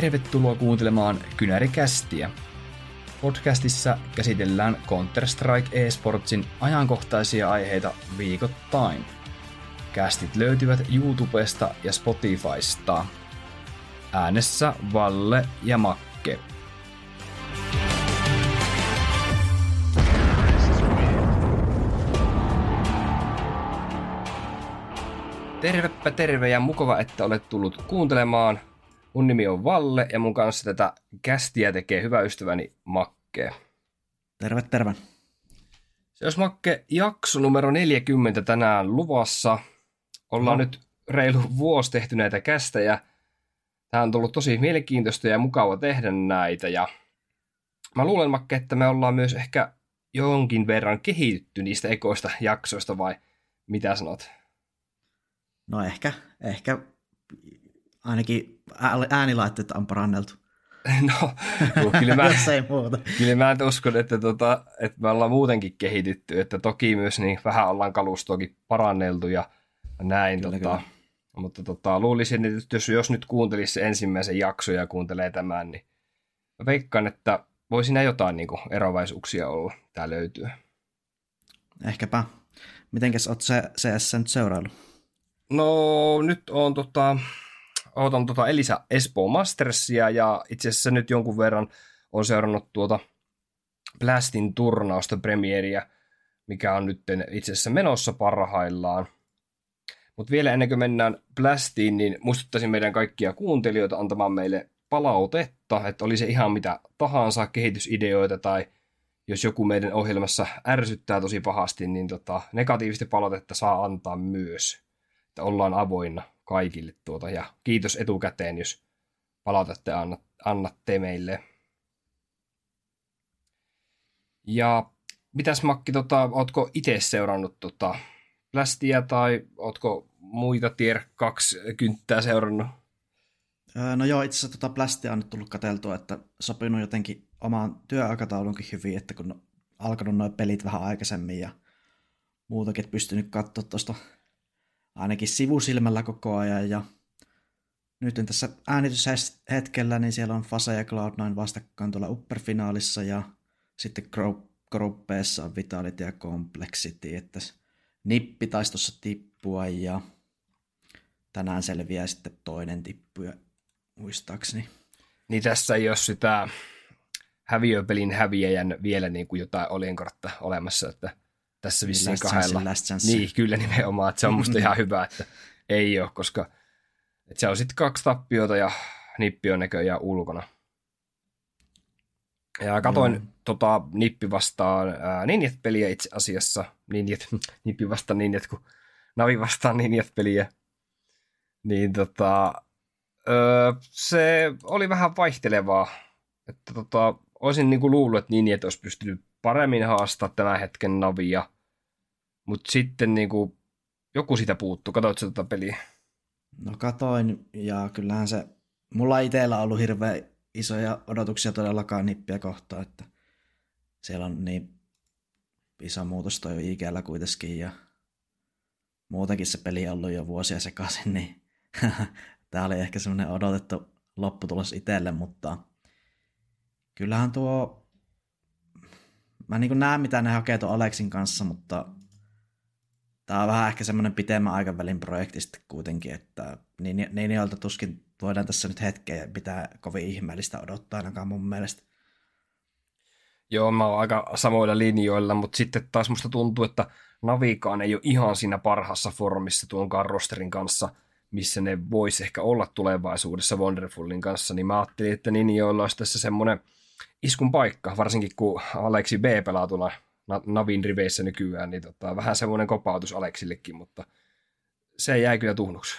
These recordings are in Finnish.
Tervetuloa kuuntelemaan Kynärikästiä. Podcastissa käsitellään Counter-Strike eSportsin ajankohtaisia aiheita viikoittain. Kästit löytyvät YouTubesta ja Spotifysta. Äänessä Valle ja Makke. Tervepä terve ja mukava, että olet tullut kuuntelemaan. Mun nimi on Valle ja mun kanssa tätä kästiä tekee hyvä ystäväni Makke. Terve, terve. Se olisi Makke jakso numero 40 tänään luvassa. Ollaan no. nyt reilu vuosi tehty näitä kästejä. Tämä on tullut tosi mielenkiintoista ja mukava tehdä näitä. Ja mä luulen, Makke, että me ollaan myös ehkä jonkin verran kehitytty niistä ekoista jaksoista, vai mitä sanot? No ehkä, ehkä ainakin äänilaitteet on paranneltu. No, kyllä mä, kyllä mä uskon, että, tota, että me ollaan muutenkin kehitytty, että toki myös niin vähän ollaan kalustoakin paranneltu ja näin. Kyllä, tota, kyllä. Mutta tota, luulisin, että jos, jos nyt kuuntelisi ensimmäisen jakson ja kuuntelee tämän, niin mä veikkaan, että voi siinä jotain niin kuin, eroavaisuuksia olla. Tää löytyy. Ehkäpä. Mitenkäs oot se CS nyt seuraillut? No nyt on tota, odotan tota Elisa Espoo Mastersia ja itse asiassa nyt jonkun verran on seurannut tuota Blastin turnausta premieriä, mikä on nyt itse asiassa menossa parhaillaan. Mutta vielä ennen kuin mennään Blastiin, niin muistuttaisin meidän kaikkia kuuntelijoita antamaan meille palautetta, että oli se ihan mitä tahansa, kehitysideoita tai jos joku meidän ohjelmassa ärsyttää tosi pahasti, niin tota, negatiivista palautetta saa antaa myös. Että ollaan avoinna kaikille tuota, ja kiitos etukäteen, jos palautette annat, annatte meille. Ja mitäs Makki, tota, ootko itse seurannut tota, Blastia tai ootko muita Tier 2 kynttää seurannut? Öö, No joo, itse asiassa tota Blastia on nyt tullut katseltua, että sopinut jotenkin omaan työaikataulunkin hyvin, että kun alkanut noin pelit vähän aikaisemmin ja muutakin, että pystynyt katsoa tuosta ainakin sivusilmällä koko ajan ja nyt tässä äänityshetkellä, niin siellä on Fase ja Cloud9 vastakkain tuolla Upper-finaalissa ja sitten gruppeessa on Vitality ja Complexity, että nippi taisi tuossa tippua ja tänään selviää sitten toinen tippu ja muistaakseni. Niin tässä ei ole sitä häviöpelin häviäjän vielä niin kuin jotain olienkortta olemassa, että tässä vissiin Last kahdella. chance, last chance. Niin, kyllä nimenomaan, että se on musta ihan hyvä, että ei ole, koska että se on sitten kaksi tappiota ja nippi on näköjään ulkona. Ja katoin Joo. tota, Nippi vastaan ää, Ninjet-peliä itse asiassa. Ninjet, Nippi vastaan Ninjet, kun Navi vastaan Ninjet-peliä. Niin tota, öö, se oli vähän vaihtelevaa. Että tota, olisin niinku luullut, että Ninjet olisi pystynyt paremmin haastaa tämän hetken Navia. Mutta sitten niinku, joku sitä puuttuu. Katoitko tätä peliä? No katoin ja kyllähän se, mulla itsellä on ollut hirveän isoja odotuksia todellakaan nippiä kohtaan, että siellä on niin iso muutos toi IGllä kuitenkin ja muutenkin se peli on ollut jo vuosia sekaisin, niin tämä oli ehkä semmoinen odotettu lopputulos itselle, mutta kyllähän tuo, mä niin näen mitä ne hakee tuon Aleksin kanssa, mutta tämä on vähän ehkä semmoinen pitemmän aikavälin projekti sitten kuitenkin, että niin, niin joilta tuskin voidaan tässä nyt hetkeä pitää kovin ihmeellistä odottaa ainakaan mun mielestä. Joo, mä oon aika samoilla linjoilla, mutta sitten taas musta tuntuu, että Navikaan ei ole ihan siinä parhaassa formissa tuon rosterin kanssa, missä ne vois ehkä olla tulevaisuudessa Wonderfulin kanssa, niin mä ajattelin, että Ninjoilla olisi tässä semmoinen iskun paikka, varsinkin kun Aleksi B pelaa tuolla Na- Navin riveissä nykyään, niin tota, vähän semmoinen kopautus Aleksillekin, mutta se jäi kyllä tuhnuksi.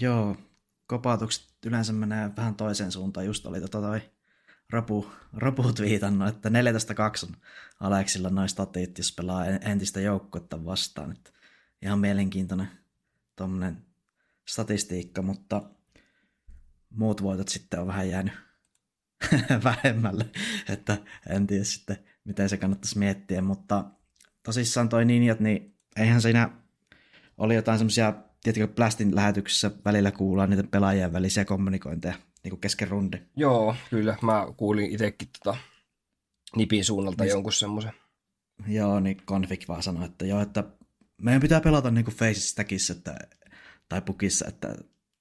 Joo, kopautukset yleensä menee vähän toiseen suuntaan. Just oli tota toi Ropu, Ropu twiitannut, että 14-2 on Aleksilla noin statit, jos pelaa en- entistä joukkuetta vastaan. Että ihan mielenkiintoinen tommonen statistiikka, mutta muut voitot sitten on vähän jäänyt vähemmälle, että en tiedä sitten, miten se kannattaisi miettiä, mutta tosissaan toi Ninjat, niin eihän siinä oli jotain semmoisia, tietenkin Blastin lähetyksessä välillä kuullaan niitä pelaajien välisiä kommunikointeja niin kuin kesken rundi. Joo, kyllä. Mä kuulin itsekin tota Nipin suunnalta Mis... jonkun semmoisen. Joo, niin Config vaan sanoi, että joo, että meidän pitää pelata niin kuin Facestackissa että, tai Pukissa, että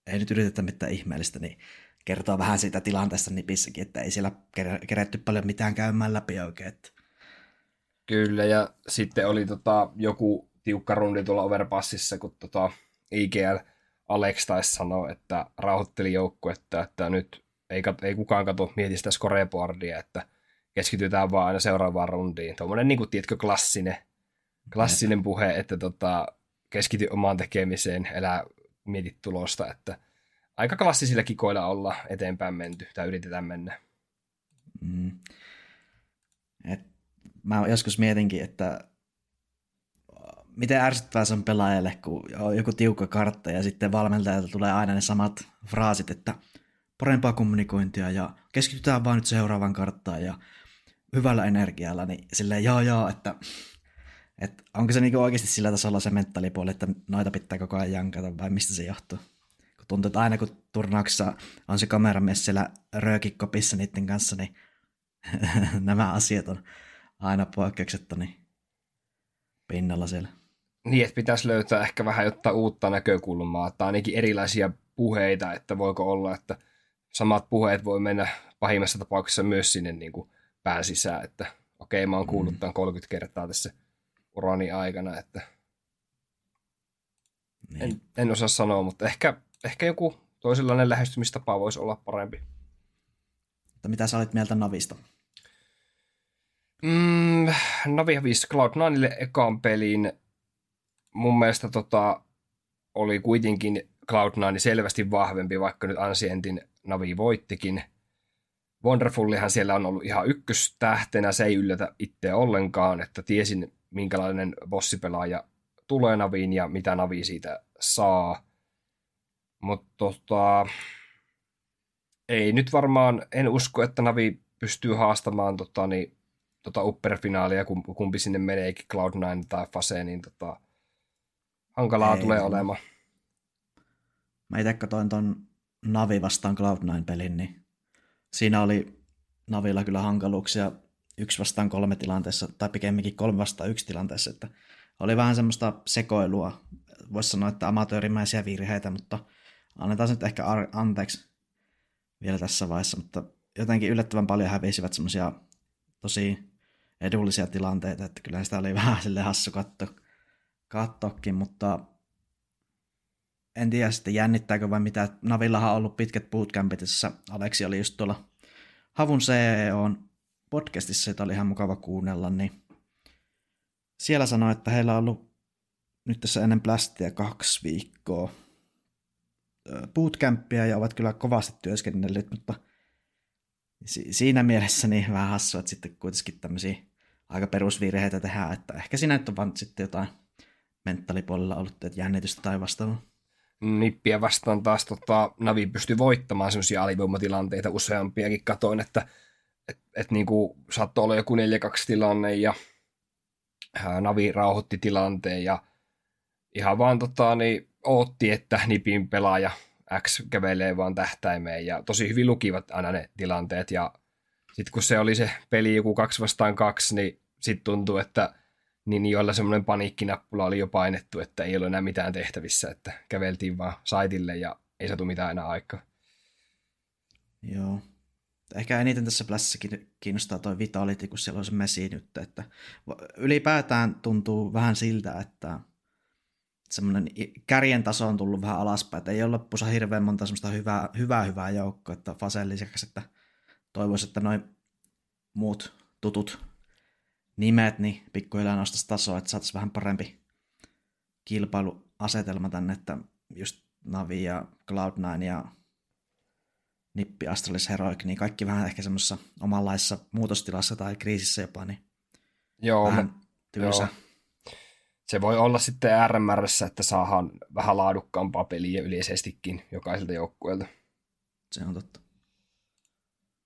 ei nyt yritetä mitään ihmeellistä, niin kertoo vähän siitä tilanteesta nipissäkin, että ei siellä kerätty paljon mitään käymään läpi oikein. Että... Kyllä, ja sitten oli tota, joku tiukka rundi tuolla Overpassissa, kun tota, IGL Alex taisi sanoa, että rauhoitteli joukkuetta, että nyt ei, ei kukaan kato mieti sitä scoreboardia, että keskitytään vaan aina seuraavaan rundiin. Tuommoinen, niin kuin, tiedätkö, klassinen, klassinen puhe, että tota, keskity omaan tekemiseen, elää mieti tulosta, että aika klassisilla kikoilla olla eteenpäin menty, tai yritetään mennä. Mm. Et mä joskus mietinkin, että miten ärsyttävää se on pelaajalle, kun on joku tiukka kartta ja sitten valmentajalta tulee aina ne samat fraasit, että parempaa kommunikointia ja keskitytään vaan nyt seuraavaan karttaan ja hyvällä energialla, niin silleen joo joo, että, että onko se niinku oikeasti sillä tasolla se mentaalipuoli, että noita pitää koko ajan jankata vai mistä se johtuu? Tuntuu, että aina kun turnauksessa on se kameramies siellä röökikkopissa niiden kanssa, niin nämä asiat on aina poikkeuksetta niin pinnalla siellä. Niin, että pitäisi löytää ehkä vähän jotain uutta näkökulmaa, tai ainakin erilaisia puheita, että voiko olla, että samat puheet voi mennä pahimmassa tapauksessa myös sinne niin kuin pään sisään, että okei, mä oon kuullut mm. tämän 30 kertaa tässä urani aikana, että niin. en, en osaa sanoa, mutta ehkä, ehkä joku toisenlainen lähestymistapa voisi olla parempi. Mutta mitä sä olit mieltä Navista? Mm, Navi hävisi Cloud9 ekaan peliin. Mun mielestä tota, oli kuitenkin Cloud9 selvästi vahvempi, vaikka nyt Ancientin Navi voittikin – Wonderfullihan siellä on ollut ihan ykköstähtenä, se ei yllätä itseä ollenkaan, että tiesin minkälainen bossipelaaja tulee Naviin ja mitä Navi siitä saa. Mutta tota, ei nyt varmaan, en usko, että Navi pystyy haastamaan tota, niin, tota upper-finaalia, kumpi sinne meneekin, Cloud9 tai Fase, niin tota, hankalaa ei, tulee olemaan. Mä itse katsoin ton Navi vastaan Cloud9-pelin, niin siinä oli Navilla kyllä hankaluuksia. Yksi vastaan kolme tilanteessa, tai pikemminkin kolme vastaan yksi tilanteessa, että oli vähän semmoista sekoilua, voisi sanoa, että amatöörimäisiä virheitä, mutta annetaan se nyt ehkä anteeksi vielä tässä vaiheessa, mutta jotenkin yllättävän paljon hävisivät semmoisia tosi edullisia tilanteita, että kyllä sitä oli vähän sille hassu katto, kattokin, mutta en tiedä sitten jännittääkö vai mitä. Navillahan on ollut pitkät bootcampit, Aleksi oli just tuolla Havun CEO podcastissa, jota oli ihan mukava kuunnella, niin siellä sanoi, että heillä on ollut nyt tässä ennen Blastia kaksi viikkoa bootcampia ja ovat kyllä kovasti työskennelleet, mutta siinä mielessä niin vähän hassua, että sitten kuitenkin tämmöisiä aika perusvirheitä tehdään, että ehkä siinä nyt on vaan sitten jotain mentaalipuolella ollut että jännitystä tai vastaavaa. Nippiä vastaan taas tota, Navi pystyi voittamaan semmoisia alivoimatilanteita useampiakin. Katoin, että et, et niinku, saattoi olla joku 4-2 tilanne ja ää, Navi rauhoitti tilanteen ja ihan vaan tota, niin, ootti, että Nipin pelaaja X kävelee vaan tähtäimeen ja tosi hyvin lukivat aina ne tilanteet ja sitten kun se oli se peli joku kaksi vastaan kaksi, niin sitten tuntui, että niin joilla semmoinen paniikkinappula oli jo painettu, että ei ole enää mitään tehtävissä, että käveltiin vaan saitille ja ei saatu mitään enää aikaa. Joo. Ehkä eniten tässä plässäkin kiinnostaa toi Vitality, kun siellä on se mesi nyt, että ylipäätään tuntuu vähän siltä, että semmoinen kärjen taso on tullut vähän alaspäin, että ei ole loppussa hirveän monta semmoista hyvää, hyvää, hyvää joukkoa, että Fasen lisäksi, että toivoisi, että noin muut tutut nimet, niin pikkuhiljaa nostaisi tasoa, että saataisiin vähän parempi kilpailuasetelma tänne, että just Navi ja Cloud9 ja Nippi, Astralis, Heroic, niin kaikki vähän ehkä semmoisessa omanlaisessa muutostilassa tai kriisissä jopa, niin joo, vähän tylsä. Joo. Se voi olla sitten RMRssä, että saadaan vähän laadukkaampaa peliä yleisestikin jokaiselta joukkueelta. Se on totta.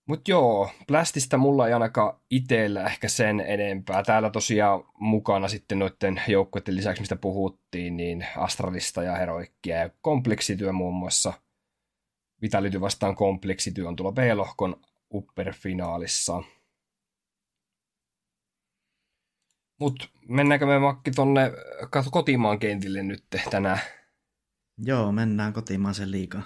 Mutta joo, Blastista mulla ei ainakaan itsellä ehkä sen enempää. Täällä tosiaan mukana sitten noiden joukkueiden lisäksi, mistä puhuttiin, niin Astralista ja Heroikkia ja kompleksityö muun muassa. Vitality vastaan kompleksity on tuolla B-lohkon upper-finaalissa. Mutta mennäänkö me Makki tonne kotimaan kentille nyt tänään? Joo, mennään kotimaaseen liikaan.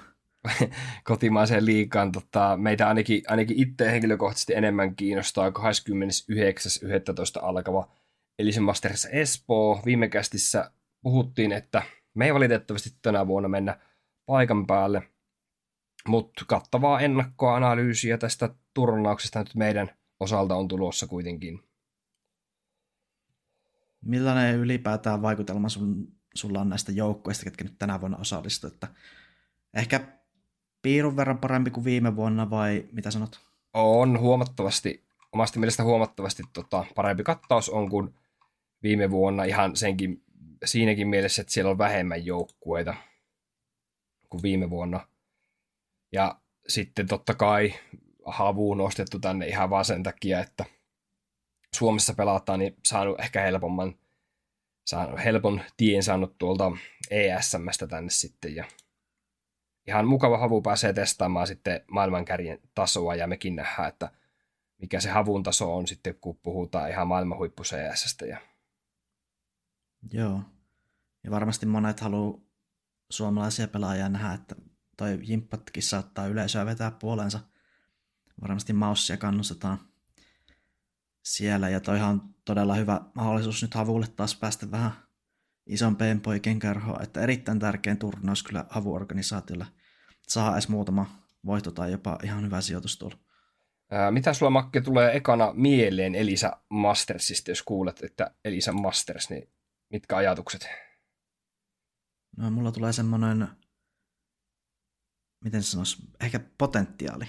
kotimaiseen liikaan. Tota, meitä ainakin, ainakin itse henkilökohtaisesti enemmän kiinnostaa 29.11. alkava Elisen Masters Espoo. Viime kästissä puhuttiin, että me ei valitettavasti tänä vuonna mennä paikan päälle, mutta kattavaa ennakkoanalyysiä tästä turnauksesta nyt meidän osalta on tulossa kuitenkin. Millainen ylipäätään vaikutelma sun, sulla on näistä joukkueista, ketkä nyt tänä vuonna osallistuivat? Että ehkä piirun verran parempi kuin viime vuonna vai mitä sanot? On huomattavasti, omasta mielestä huomattavasti tota, parempi kattaus on kuin viime vuonna ihan senkin, siinäkin mielessä, että siellä on vähemmän joukkueita kuin viime vuonna. Ja sitten totta kai havu nostettu tänne ihan vaan sen takia, että Suomessa pelataan, niin saanut ehkä helpomman, saanut helpon tien saanut tuolta ESMstä tänne sitten. Ja ihan mukava havu pääsee testaamaan sitten maailmankärjen tasoa ja mekin nähdään, että mikä se havun taso on sitten, kun puhutaan ihan maailman huippu CSstä. Ja... Joo. Ja varmasti monet haluaa suomalaisia pelaajia nähdä, että toi jimppatkin saattaa yleisöä vetää puolensa. Varmasti maussia kannustetaan siellä, ja toihan on todella hyvä mahdollisuus nyt Havulle taas päästä vähän isompeen poikien kerhoon, että erittäin tärkeä turnaus kyllä Havu-organisaatiolle saa edes muutama voitto tai jopa ihan hyvä sijoitus tuolla. Ää, mitä sulla Makke tulee ekana mieleen Elisa Mastersista, jos kuulet, että Elisa Masters, niin mitkä ajatukset? No mulla tulee semmoinen, miten sanoisi, ehkä potentiaali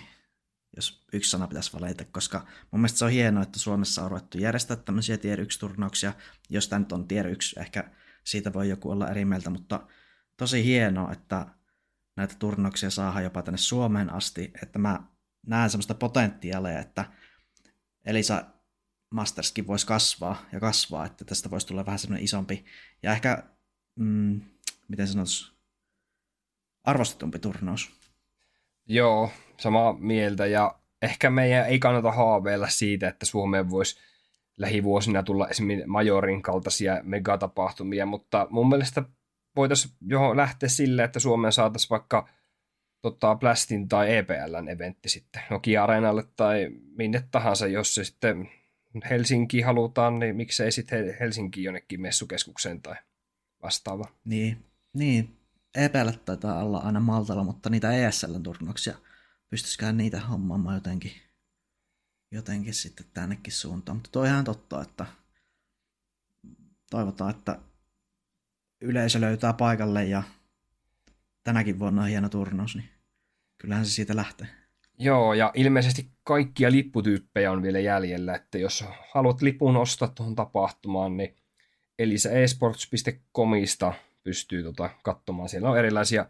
jos yksi sana pitäisi valita, koska mun mielestä se on hienoa, että Suomessa on ruvettu järjestää tämmöisiä tier 1-turnauksia, jos tämä nyt on tier 1, ehkä siitä voi joku olla eri mieltä, mutta tosi hienoa, että näitä turnauksia saadaan jopa tänne Suomeen asti, että mä näen semmoista potentiaalia, että Elisa Masterskin voisi kasvaa ja kasvaa, että tästä voisi tulla vähän semmoinen isompi ja ehkä, mm, miten sanoisi, arvostetumpi turnaus. Joo, samaa mieltä ja ehkä meidän ei kannata haaveilla siitä, että Suomeen voisi lähivuosina tulla esimerkiksi Majorin kaltaisia megatapahtumia, mutta mun mielestä voitaisiin jo lähteä sille, että Suomeen saataisiin vaikka tota, Blastin tai EPLn eventti sitten Nokia Areenalle tai minne tahansa, jos se sitten Helsinki halutaan, niin miksei sitten Helsinki jonnekin messukeskukseen tai vastaava. Niin, niin. EPL taitaa olla aina Maltalla, mutta niitä ESL-turnauksia pystyisikään niitä hommaamaan jotenkin, jotenkin sitten tännekin suuntaan. Mutta toi ihan totta, että toivotaan, että yleisö löytää paikalle ja tänäkin vuonna on hieno turnaus, niin kyllähän se siitä lähtee. Joo, ja ilmeisesti kaikkia lipputyyppejä on vielä jäljellä, että jos haluat lipun ostaa tuohon tapahtumaan, niin elisaesports.comista pystyy tota katsomaan. Siellä on erilaisia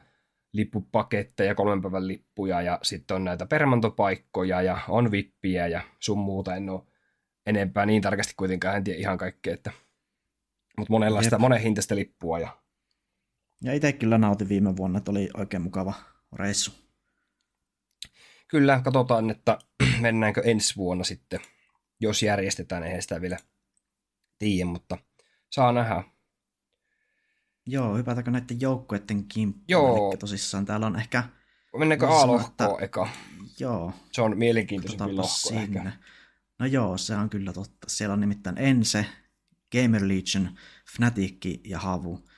lippupaketteja, kolmen päivän lippuja ja sitten on näitä permantopaikkoja ja on vippiä ja sun muuta. En ole enempää niin tarkasti kuitenkaan, en tiedä ihan kaikkea, että mutta monenlaista, monen hintaista lippua. Ja, ja itse kyllä nautin viime vuonna, että oli oikein mukava reissu. Kyllä, katsotaan, että mennäänkö ensi vuonna sitten, jos järjestetään, eihän sitä vielä tiedä, mutta saa nähdä. Joo, hypätäänkö näiden joukkueiden kimppuun? Joo. Eli tosissaan täällä on ehkä... Mennäänkö A-lohkoon eka? Joo. Se on mielenkiintoisempi lohko sinne. ehkä. No joo, se on kyllä totta. Siellä on nimittäin Ense, Gamer Legion, Fnatic ja Havu.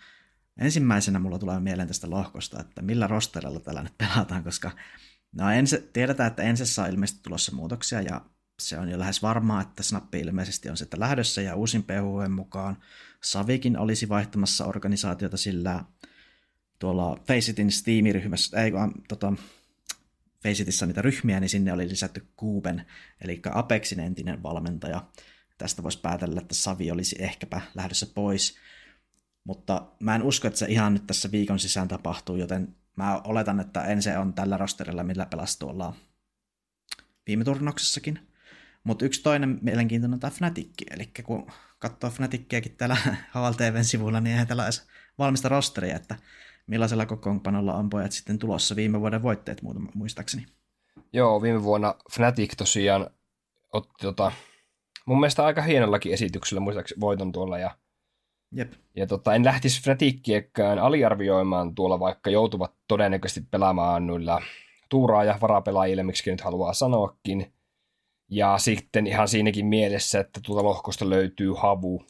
Ensimmäisenä mulla tulee mieleen tästä lohkosta, että millä rosterilla tällä nyt pelataan, koska no ense, tiedetään, että Ensessä on ilmeisesti tulossa muutoksia ja se on jo lähes varmaa, että Snappi ilmeisesti on sitä lähdössä ja uusin PHUn mukaan Savikin olisi vaihtamassa organisaatiota sillä tuolla Faceitin Steam-ryhmässä, ei vaan tota, Faceitissa niitä ryhmiä, niin sinne oli lisätty Kuuben, eli Apexin entinen valmentaja. Tästä voisi päätellä, että Savi olisi ehkäpä lähdössä pois. Mutta mä en usko, että se ihan nyt tässä viikon sisään tapahtuu, joten mä oletan, että ensin on tällä rosterilla, millä pelasi tuolla viime turnauksessakin. Mutta yksi toinen mielenkiintoinen on tämä Fnatic, eli kun katsoo Fnatickiakin täällä Haval TVn sivulla, niin eihän täällä edes valmista rosteria, että millaisella kokoonpanolla on pojat sitten tulossa viime vuoden voitteet muutama, muistaakseni. Joo, viime vuonna Fnatic tosiaan otti tota, mun mielestä aika hienollakin esityksellä muistaakseni voiton tuolla ja Jep. Ja tota, en lähtisi Fnatickiekään aliarvioimaan tuolla, vaikka joutuvat todennäköisesti pelaamaan noilla tuuraa ja varapelaajille, miksi nyt haluaa sanoakin. Ja sitten ihan siinäkin mielessä, että tuota lohkosta löytyy havu,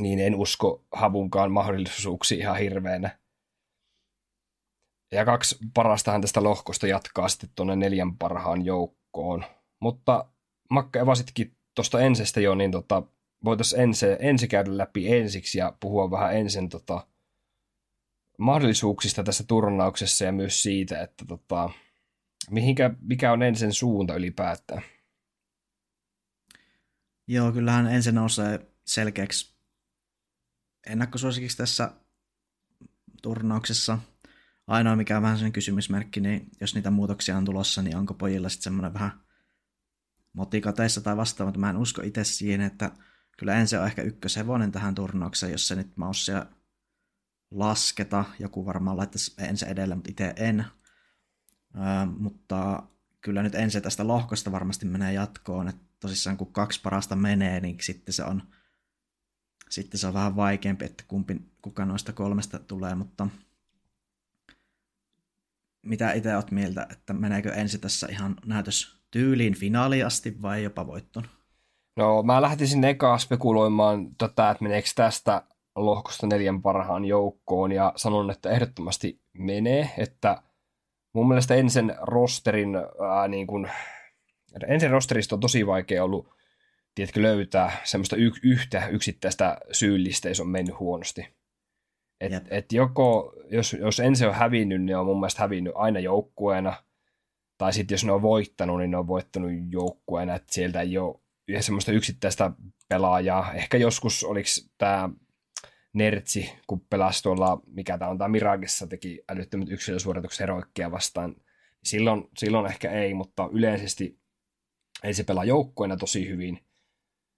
niin en usko havunkaan mahdollisuuksia ihan hirveänä. Ja kaksi parastahan tästä lohkosta jatkaa sitten tuonne neljän parhaan joukkoon. Mutta Makka evasitkin tuosta ensestä jo, niin tota, voitaisiin ensi, ensi käydä läpi ensiksi ja puhua vähän ensin tota, mahdollisuuksista tässä turnauksessa ja myös siitä, että tota, mihinkä, mikä on ensin suunta ylipäätään. Joo, kyllähän ensin nousee selkeäksi ennakkosuosikiksi tässä turnauksessa. Ainoa mikä on vähän sen kysymysmerkki, niin jos niitä muutoksia on tulossa, niin onko pojilla sitten semmoinen vähän motikateissa tai vastaava, mutta mä en usko itse siihen, että kyllä ensin on ehkä ykköshevonen tähän turnaukseen, jos se nyt maussia lasketa. Joku varmaan laittaisi ensin edellä, mutta itse en. Öö, mutta kyllä nyt ensin tästä lohkosta varmasti menee jatkoon. Että tosissaan kun kaksi parasta menee, niin sitten se on, sitten se on vähän vaikeampi, että kumpi, kuka noista kolmesta tulee, mutta mitä itse olet mieltä, että meneekö ensi tässä ihan näytös tyyliin finaaliin asti vai jopa voittoon? No mä lähtisin ekaa spekuloimaan tätä, että meneekö tästä lohkosta neljän parhaan joukkoon ja sanon, että ehdottomasti menee, että mun mielestä ensin rosterin ää, niin kun, ensin rosterista on tosi vaikea ollut tiedätkö, löytää semmoista y- yhtä yksittäistä syyllistä, jos on mennyt huonosti. Et, et joko, jos, jos ensin on hävinnyt, niin on mun mielestä hävinnyt aina joukkueena, tai sitten jos ne on voittanut, niin ne on voittanut joukkueena, että sieltä ei ole yhden semmoista yksittäistä pelaajaa. Ehkä joskus oliko tämä Nertsi, kun pelasi tuolla, mikä tämä on, tämä Miragessa teki älyttömät yksilösuoritukset heroikkia vastaan. Silloin, silloin ehkä ei, mutta yleisesti ei se pelaa joukkueena tosi hyvin.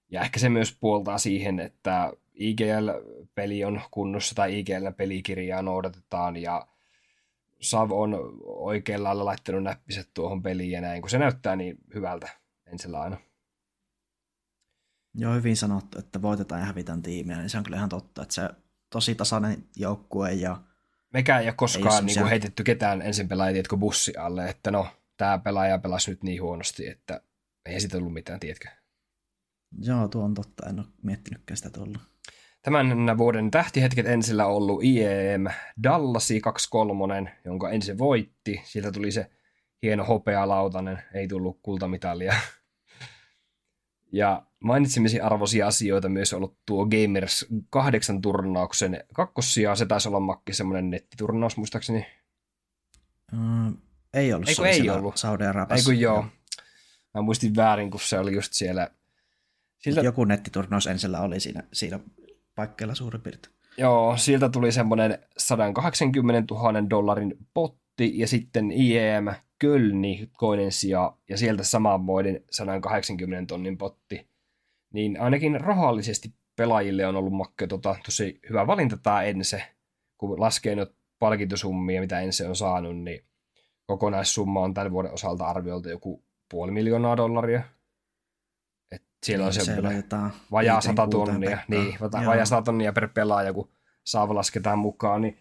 Ja ehkä se myös puoltaa siihen, että IGL-peli on kunnossa tai IGL-pelikirjaa noudatetaan ja Sav on oikealla lailla laittanut näppiset tuohon peliin ja näin, kun se näyttää niin hyvältä ensillä aina. Joo, hyvin sanottu, että voitetaan ja hävitään tiimiä, niin se on kyllä ihan totta, että se tosi tasainen joukkue ja Mekään ei ole koskaan ei niin kuin heitetty ketään ensin pelaajia, bussi alle, että no, tämä pelaaja pelasi nyt niin huonosti, että ei siitä ollut mitään, tiedätkö? Joo, tuo on totta, en ole miettinytkään sitä tuolla. Tämän vuoden tähtihetket ensillä ollut IEM Dallasi 23, jonka ensin voitti. Sieltä tuli se hieno hopealautanen, ei tullut kultamitalia. Ja mainitsemisen arvoisia asioita myös ollut tuo Gamers 8 turnauksen kakkosia. Se taisi olla makki semmoinen nettiturnaus muistaakseni. Mm, ei ollut. Eiku, ei ollut. saudi Eiku joo. Mä muistin väärin, kun se oli just siellä. Siltä... Joku nettiturnaus ensillä oli siinä, siinä paikkeilla suurin piirtein. Joo, sieltä tuli semmoinen 180 000 dollarin potti ja sitten IEM Kölni toinen sija ja sieltä saman vuoden 180 tonnin potti. Niin ainakin rahallisesti pelaajille on ollut makke tota, tosi hyvä valinta tämä Ense, kun laskee nyt palkintosummia, mitä Ense on saanut, niin kokonaissumma on tämän vuoden osalta arviolta joku puoli miljoonaa dollaria. Et siellä on se vajaa sata tonnia, niin, vajaa sata tonnia per pelaaja, kun saava lasketaan mukaan, niin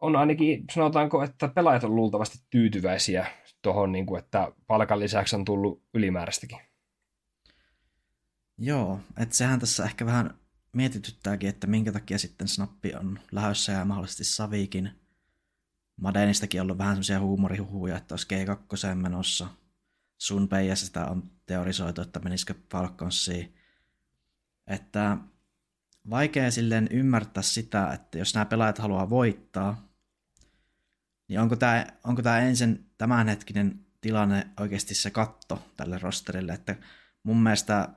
on ainakin, sanotaanko, että pelaajat on luultavasti tyytyväisiä tuohon, niin kuin, että palkan lisäksi on tullut ylimääräistäkin. Joo, että sehän tässä ehkä vähän mietityttääkin, että minkä takia sitten Snappi on lähössä ja mahdollisesti Savikin. Madenistakin on ollut vähän semmoisia huumorihuhuja, että olisi G2 menossa. Sun sitä on teorisoitu, että menisikö Falconsiin. Että vaikea silleen ymmärtää sitä, että jos nämä pelaajat haluaa voittaa, niin onko tämä, onko tämä ensin tämänhetkinen tilanne oikeasti se katto tälle rosterille, että mun mielestä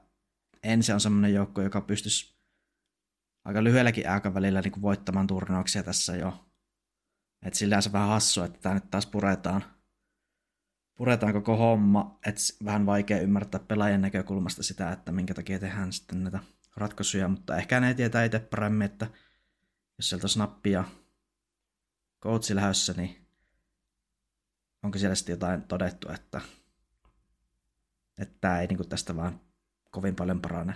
ensin on semmoinen joukko, joka pystyisi aika lyhyelläkin aikavälillä niin voittamaan turnauksia tässä jo. Et sillä se vähän hassu, että tämä nyt taas puretaan, puretaan koko homma, että vähän vaikea ymmärtää pelaajien näkökulmasta sitä, että minkä takia tehdään sitten näitä ratkaisuja, mutta ehkä ne tietää itse paremmin, että jos sieltä on snappia coachi lähdössä, niin onko siellä sitten jotain todettu, että, että tämä ei niin kuin tästä vaan kovin paljon parane?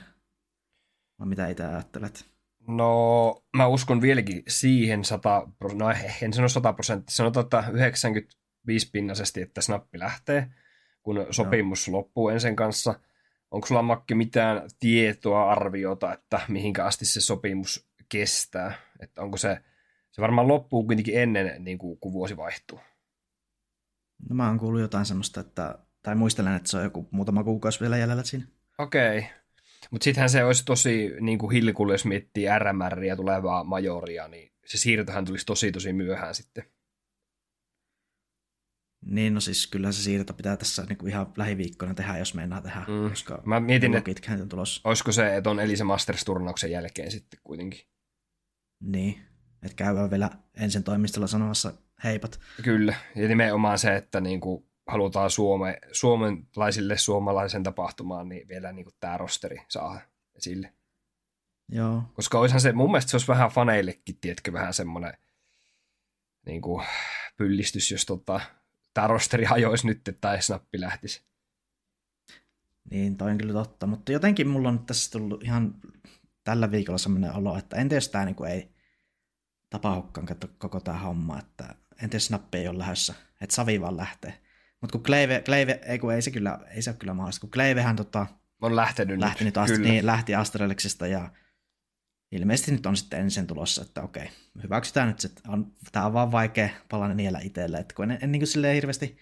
Vai mitä itse ajattelet? No, mä uskon vieläkin siihen 100, no en sano 100 prosenttia, sanotaan, että 95 pinnasesti, että snappi lähtee, kun sopimus no. loppuu ensin kanssa. Onko sulla Makki mitään tietoa, arviota, että mihinkä asti se sopimus kestää? Että onko se, se varmaan loppuu kuitenkin ennen, niin kuin, kun vuosi vaihtuu. No mä oon kuullut jotain semmoista, että, tai muistelen, että se on joku muutama kuukausi vielä jäljellä siinä. Okei. Okay. Mutta sittenhän se olisi tosi niin kuin hilkulle, jos miettii RMR ja tulevaa majoria, niin se siirtohän tulisi tosi tosi myöhään sitten. Niin, no siis kyllä se siirto pitää tässä niin kuin ihan lähiviikkoina tehdä, jos mennään tehdä, mm. koska Mä mietin, että on tulossa. olisiko se, että on Elisa Masters-turnauksen jälkeen sitten kuitenkin. Niin, että käydään vielä ensin toimistolla sanomassa heipat. Kyllä, ja nimenomaan se, että niin kuin halutaan Suome, suomalaisille suomalaisen tapahtumaan, niin vielä niin kuin tämä rosteri saa esille. Joo. Koska olisihan se, mun mielestä se olisi vähän faneillekin, tiedätkö, vähän semmoinen niin kuin pyllistys, jos tota, tämä rosteri hajoisi nyt tai snappi lähtisi. Niin, toi on kyllä totta, mutta jotenkin mulla on tässä tullut ihan tällä viikolla semmoinen olo, että entä jos tämä niin ei tapahdukaan koko tämä homma, että entä jos snappi ei ole lähdössä, että Savi vaan lähtee. Mutta kun Kleive, Kleive ei, kun ei, se kyllä, ei se ole kyllä mahdollista, kun Kleivehän tota, on lähtenyt, lähtenyt nyt, ast- niin, lähti Astraliksesta ja ilmeisesti nyt on sitten ensin tulossa, että okei, hyväksytään nyt, että on, tämä on vaan vaikea palanen niellä itselle, että kun en, en niin kuin hirveästi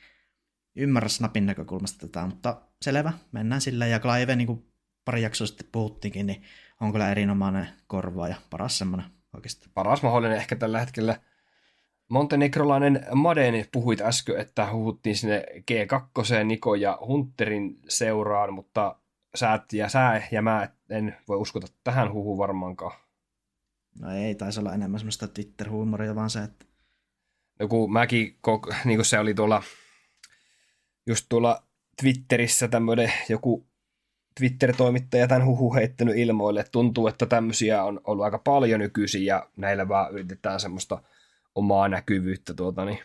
ymmärrä Snapin näkökulmasta tätä, mutta selvä, mennään sillä ja Clive, niin kuin pari jaksoa sitten puhuttiinkin, niin on kyllä erinomainen korvaa ja paras semmoinen oikeasti. Paras mahdollinen ehkä tällä hetkellä. Montenegrolainen Madeni puhuit äsken, että huhuttiin sinne G2 Niko ja Hunterin seuraan, mutta sä et, ja sä ja mä en voi uskota tähän huhuun varmaankaan. No ei, taisi olla enemmän semmoista Twitter-huumoria, vaan se, että... No kun mäkin, niin kuin se oli tuolla, just tuolla Twitterissä tämmöinen joku Twitter-toimittaja tämän huhu heittänyt ilmoille. Tuntuu, että tämmöisiä on ollut aika paljon nykyisin ja näillä vaan yritetään semmoista omaa näkyvyyttä tuota, niin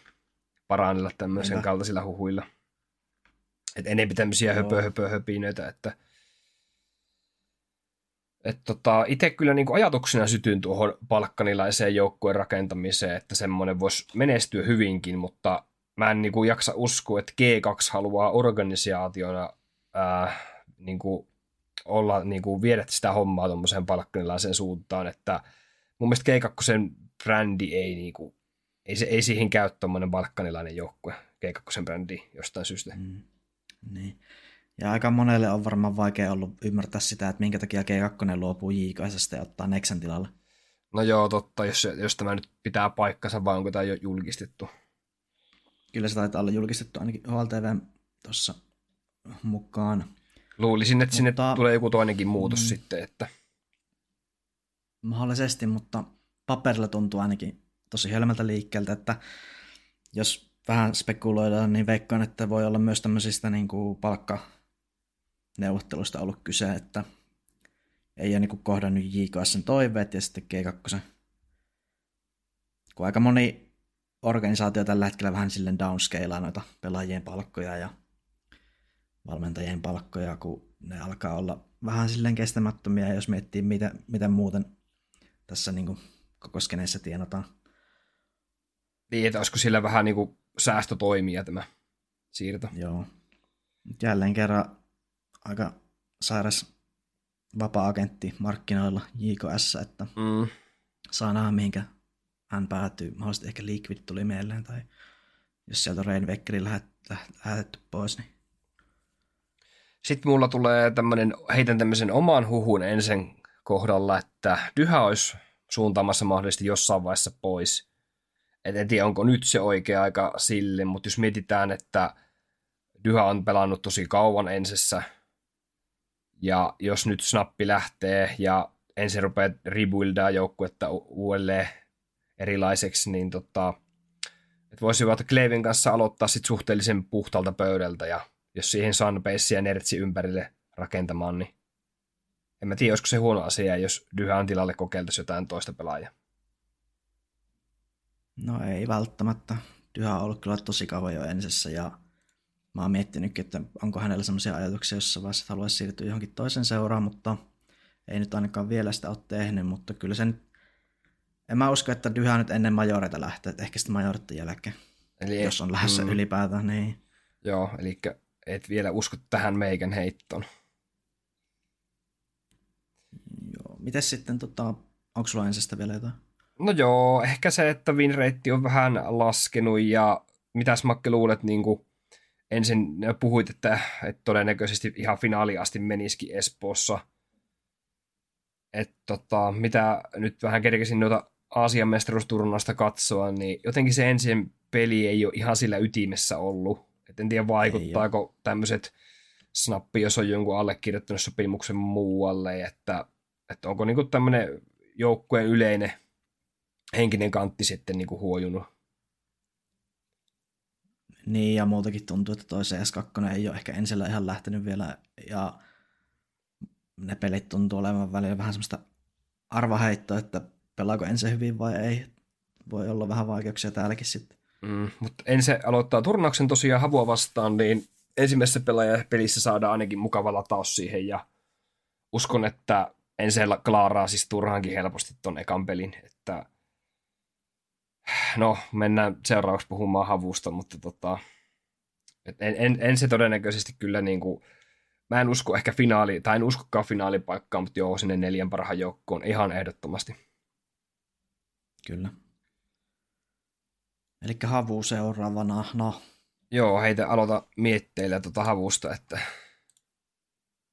parannella tämmöisen kaltaisilla huhuilla. Että enemmän tämmöisiä höpö, höpö, höpinöitä, että et tota, itse kyllä niin ajatuksena sytyn tuohon palkkanilaiseen joukkueen rakentamiseen, että semmoinen voisi menestyä hyvinkin, mutta mä en niin kuin jaksa uskoa, että G2 haluaa organisaationa ää, niin kuin olla, niin kuin viedä sitä hommaa tuommoiseen palkkanilaiseen suuntaan, että mun mielestä G2 brändi ei, niin kuin, ei, se, ei siihen käy tuommoinen balkanilainen joukkue, G2 brändi jostain syystä. Mm. Niin. Ja aika monelle on varmaan vaikea ollut ymmärtää sitä, että minkä takia G2 luopuu j ja ottaa Nexen tilalle. No joo, totta, jos, jos tämä nyt pitää paikkansa, vai onko tämä jo julkistettu? Kyllä se taitaa olla julkistettu ainakin HLTV tuossa mukaan. Luulisin, että mutta, sinne tulee joku toinenkin muutos mm, sitten, että... Mahdollisesti, mutta paperilla tuntuu ainakin tosi hölmältä liikkeeltä, että jos vähän spekuloidaan, niin veikkaan, että voi olla myös tämmöisistä niin kuin palkkaneuvotteluista ollut kyse, että ei ole niin kohdannut JKSn toiveet ja sitten G2. Kun aika moni organisaatio tällä hetkellä vähän silleen downscalea noita pelaajien palkkoja ja valmentajien palkkoja, kun ne alkaa olla vähän silleen kestämättömiä, jos miettii, miten, miten muuten tässä niin kuin koko skeneessä tienataan. Niin, että olisiko sillä vähän niin kuin säästötoimia tämä siirto. Joo. Jälleen kerran aika sairas vapaa-agentti markkinoilla JKS, että mm. saa nähdä mihinkä hän päätyy. Mahdollisesti ehkä Liquid tuli mieleen, tai jos sieltä on Rainveckerin lähetetty pois, niin sitten mulla tulee tämmöinen, heitän tämmöisen oman huhun ensin kohdalla, että Dyha olisi suuntaamassa mahdollisesti jossain vaiheessa pois. Et en tiedä, onko nyt se oikea aika sille, mutta jos mietitään, että Dyha on pelannut tosi kauan ensessä, ja jos nyt snappi lähtee ja ensin rupeaa rebuildaa joukkuetta uudelleen erilaiseksi, niin tota, että voisi vaikka Klevin kanssa aloittaa sit suhteellisen puhtalta pöydältä ja jos siihen Sunbase ja Nertsi ympärille rakentamaan, niin en mä tiedä, olisiko se huono asia, jos Dyhan tilalle kokeiltaisiin jotain toista pelaajaa. No ei välttämättä. Dyha on ollut kyllä tosi kauan jo ensissä ja mä oon miettinytkin, että onko hänellä sellaisia ajatuksia jossain vaiheessa, että haluaisi siirtyä johonkin toisen seuraan, mutta ei nyt ainakaan vielä sitä ole tehnyt, mutta kyllä sen en mä usko, että Dyha nyt ennen majoreita lähtee, että ehkä sitten majoritten jälkeen, eli jos on lähdössä mm, ylipäätään, niin... Joo, eli et vielä usko tähän meikän heittoon. Joo, mites sitten, tota, onko sulla ensistä vielä jotain? No joo, ehkä se, että winreitti on vähän laskenut ja mitäs Makke luulet, niin kuin ensin puhuit, että, että todennäköisesti ihan finaali asti menisikin Espoossa. Että tota, mitä nyt vähän kerkesin noita Aasian mestaruusturnausta katsoa, niin jotenkin se ensin peli ei ole ihan sillä ytimessä ollut. Et en tiedä vaikuttaako tämmöiset snappi, jos on jonkun allekirjoittanut sopimuksen muualle, että, että onko niinku tämmöinen joukkueen yleinen henkinen kantti sitten niinku huojunut. Niin, ja muutakin tuntuu, että toi CS2 ei ole ehkä ensillä ihan lähtenyt vielä, ja ne pelit tuntuu olevan välillä vähän semmoista arvaheittoa, että pelaako ensin hyvin vai ei. Voi olla vähän vaikeuksia täälläkin sitten. Mm, mutta ensin aloittaa turnauksen tosiaan Havua vastaan, niin ensimmäisessä pelissä saadaan ainakin mukava lataus siihen ja uskon, että ensin klaaraa siis turhankin helposti ton ekan pelin, että no mennään seuraavaksi puhumaan Havusta, mutta tota, et en, en, en, se todennäköisesti kyllä niin kuin, mä en usko ehkä finaali, tai en uskokaan finaalipaikkaa, mutta joo, sinne neljän parhaan joukkoon ihan ehdottomasti. Kyllä. Eli havu seuraavana, no. Joo, heitä aloita mietteillä tuota havusta, että...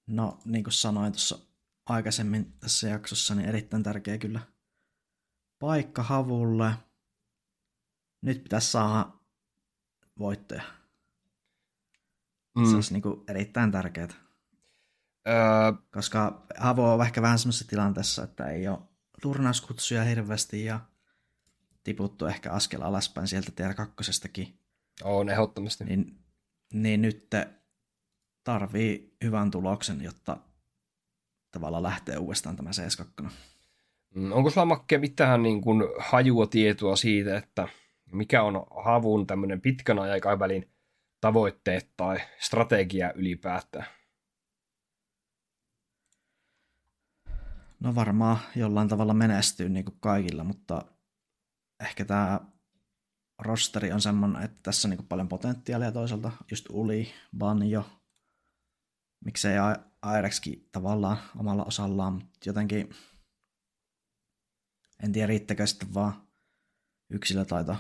No, niin kuin sanoin tuossa aikaisemmin tässä jaksossa, niin erittäin tärkeä kyllä paikka havulle. Nyt pitäisi saada voittoja. Mm. Se olisi niin kuin erittäin tärkeää. Öö... Koska Havu on ehkä vähän semmoisessa tilanteessa, että ei ole turnauskutsuja hirveästi ja tiputtu ehkä askel alaspäin sieltä tier kakkosestakin. On ehdottomasti. Niin, niin nyt tarvii hyvän tuloksen, jotta tavallaan lähtee uudestaan tämä CS2. Mm, onko sulla Makke mitään niin kuin hajua tietoa siitä, että mikä on havun tämmöinen pitkän aikavälin tavoitteet tai strategia ylipäätään? No varmaan jollain tavalla menestyy niin kuin kaikilla, mutta ehkä tämä rosteri on semmoinen, että tässä on niin paljon potentiaalia toisaalta, just Uli, Banjo, miksei Airexkin tavallaan omalla osallaan, mutta jotenkin en tiedä riittäkö sitten vaan yksilötaito,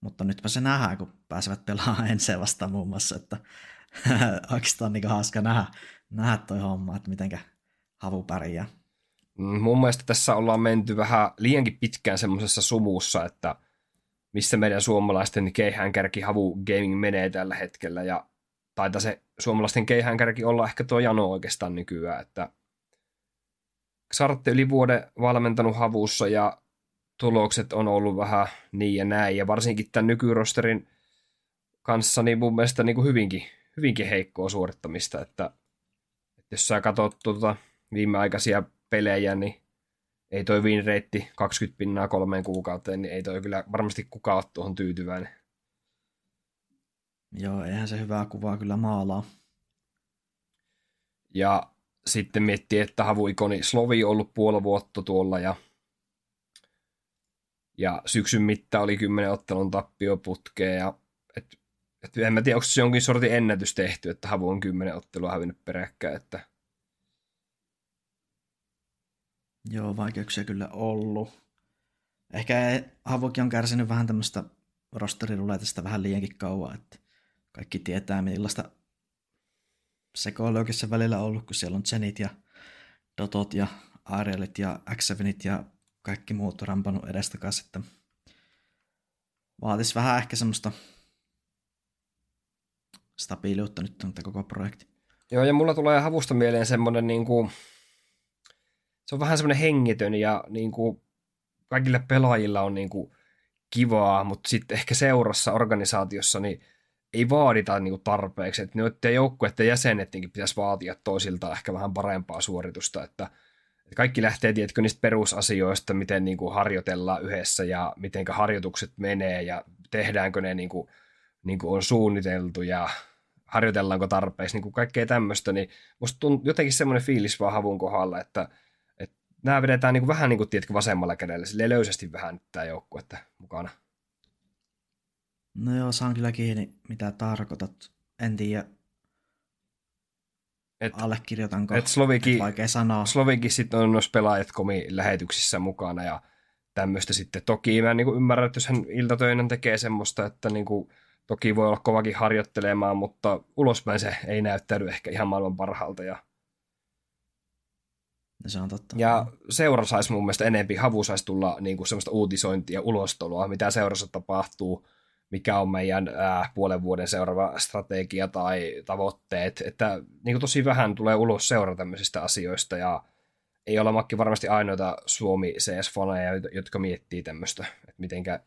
mutta nytpä se nähdään, kun pääsevät pelaamaan ensin vastaan muun muassa, että oikeastaan niin hauska nähdä, nähdä toi homma, että mitenkä havu pärjää. Mm, mun mielestä tässä ollaan menty vähän liiankin pitkään semmoisessa sumussa, että missä meidän suomalaisten keihäänkärki Havu Gaming menee tällä hetkellä. Ja taitaa se suomalaisten keihäänkärki olla ehkä tuo Jano oikeastaan nykyään, että Sartte yli vuoden valmentanut Havussa ja tulokset on ollut vähän niin ja näin. Ja varsinkin tämän nykyrosterin kanssa niin mun mielestä niin kuin hyvinkin, hyvinkin heikkoa suorittamista, että, että jos sä katsot tuota viimeaikaisia pelejä, niin ei toi win rate 20 pinnaa kolmeen kuukauteen, niin ei toi kyllä varmasti kukaan ole tuohon tyytyväinen. Joo, eihän se hyvää kuvaa kyllä maalaa. Ja sitten miettii, että havuikoni Slovi on ollut puoli vuotta tuolla ja, ja syksyn mitta oli kymmenen ottelun tappioputkeen ja et, et en mä tiedä, onko se jonkin sortin ennätys tehty, että havu on kymmenen ottelua hävinnyt peräkkäin, että Joo, vaikeuksia kyllä ollut. Ehkä Havokin on kärsinyt vähän tämmöistä rosteriruletista vähän liiankin kauan, että kaikki tietää millaista sekoiluokissa välillä ollut, kun siellä on Zenit ja Dotot ja Arealit ja x ja kaikki muut on rampannut edestakas, että vaatisi vähän ehkä semmoista stabiiliutta nyt on koko projekti. Joo, ja mulla tulee havusta mieleen semmoinen niin kuin, se on vähän semmoinen hengitön ja niin kuin, kaikille pelaajilla on niin kuin, kivaa, mutta sitten ehkä seurassa, organisaatiossa, niin ei vaadita niin kuin, tarpeeksi. Että joukkueiden jäsenetkin pitäisi vaatia toisilta ehkä vähän parempaa suoritusta, että, Et kaikki lähtee, tiedätkö, niistä perusasioista, miten niin kuin harjoitellaan yhdessä ja miten harjoitukset menee ja tehdäänkö ne niin kuin, niin kuin on suunniteltu ja harjoitellaanko tarpeeksi, niin kuin kaikkea tämmöistä, niin musta tuntuu jotenkin semmoinen fiilis vaan havun kohdalla, että, että nämä vedetään niin kuin vähän niin kuin, tiedätkö, vasemmalla kädellä, silleen löysästi vähän tämä että mukana. No joo, saan kyllä kiinni, mitä tarkoitat. En tiedä, et, allekirjoitanko, et Sloviki, et vaikea sanoa. Slovikin sitten on noissa pelaajat komi lähetyksissä mukana ja tämmöistä sitten. Toki mä niin ymmärrän, että jos hän iltatöinen tekee semmoista, että niin kuin, toki voi olla kovakin harjoittelemaan, mutta ulospäin se ei näyttäydy ehkä ihan maailman parhaalta. Ja, no se on totta. Ja seura saisi mun mielestä enempi, havu saisi tulla niin kuin semmoista uutisointia, ulostoloa, mitä seurassa tapahtuu, mikä on meidän äh, puolen vuoden seuraava strategia tai tavoitteet. Että niin kuin tosi vähän tulee ulos seura tämmöisistä asioista ja ei olla Makki varmasti ainoita Suomi CS-faneja, jotka miettii tämmöistä, että mitenkä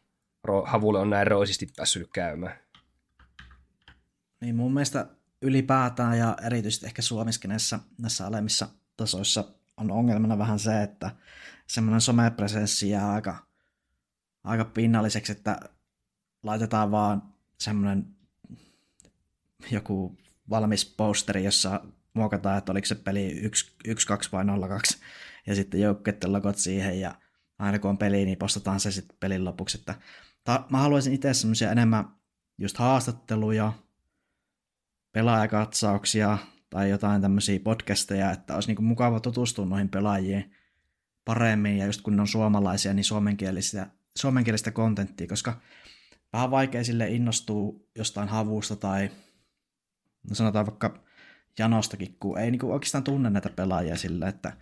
Havulle on näin roisisti päässyt käymään. Niin mun mielestä ylipäätään ja erityisesti ehkä suomiskenessä näissä alemmissa tasoissa on ongelmana vähän se, että semmoinen somepresenssi jää aika, aika pinnalliseksi, että laitetaan vaan semmoinen joku valmis posteri, jossa muokataan, että oliko se peli 1, 1 2 vai 0, 2, ja sitten joukkueiden logot siihen, ja aina kun on peli, niin postataan se sitten pelin lopuksi. Että ta- mä haluaisin itse semmoisia enemmän just haastatteluja, pelaajakatsauksia tai jotain tämmöisiä podcasteja, että olisi niinku mukava tutustua noihin pelaajiin paremmin, ja just kun ne on suomalaisia, niin suomenkielistä, suomenkielistä kontenttia, koska vähän vaikea sille innostuu jostain havusta tai no sanotaan vaikka janostakin, kun ei niin oikeastaan tunne näitä pelaajia sillä, että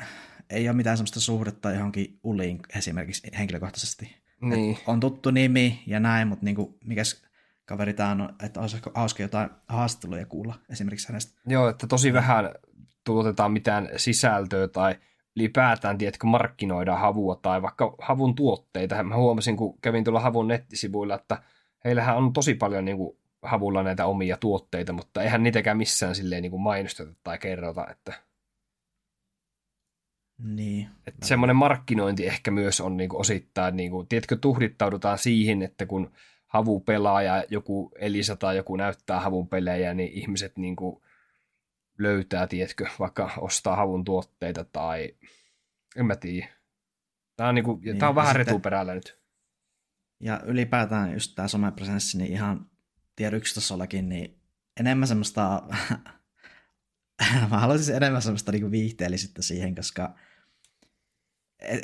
äh, ei ole mitään sellaista suhdetta johonkin uliin esimerkiksi henkilökohtaisesti. Niin. Et on tuttu nimi ja näin, mutta niin kuin, mikäs kaveri tämä on, että olisi hauska jotain haastatteluja kuulla esimerkiksi hänestä. Joo, että tosi vähän tuotetaan mitään sisältöä tai ylipäätään, tiedätkö, markkinoidaan havua tai vaikka havun tuotteita. Mä huomasin, kun kävin tuolla havun nettisivuilla, että heillähän on tosi paljon niin kuin, havulla näitä omia tuotteita, mutta eihän niitäkään missään silleen niin kuin mainosteta tai kerrota, että niin. Että semmoinen markkinointi ehkä myös on niin kuin osittain, niin kuin, tiedätkö, tuhdittaudutaan siihen, että kun havu pelaa ja joku Elisa tai joku näyttää havun pelejä, niin ihmiset niin kuin löytää, tiedätkö, vaikka ostaa havun tuotteita tai en mä tiedä. Tämä on, niinku, niin, tämä on vähän sitten, retuperällä nyt. Ja ylipäätään just tämä somepresenssi, niin ihan tier 1 niin enemmän semmoista, mä haluaisin enemmän semmoista niinku viihteellisyyttä siihen, koska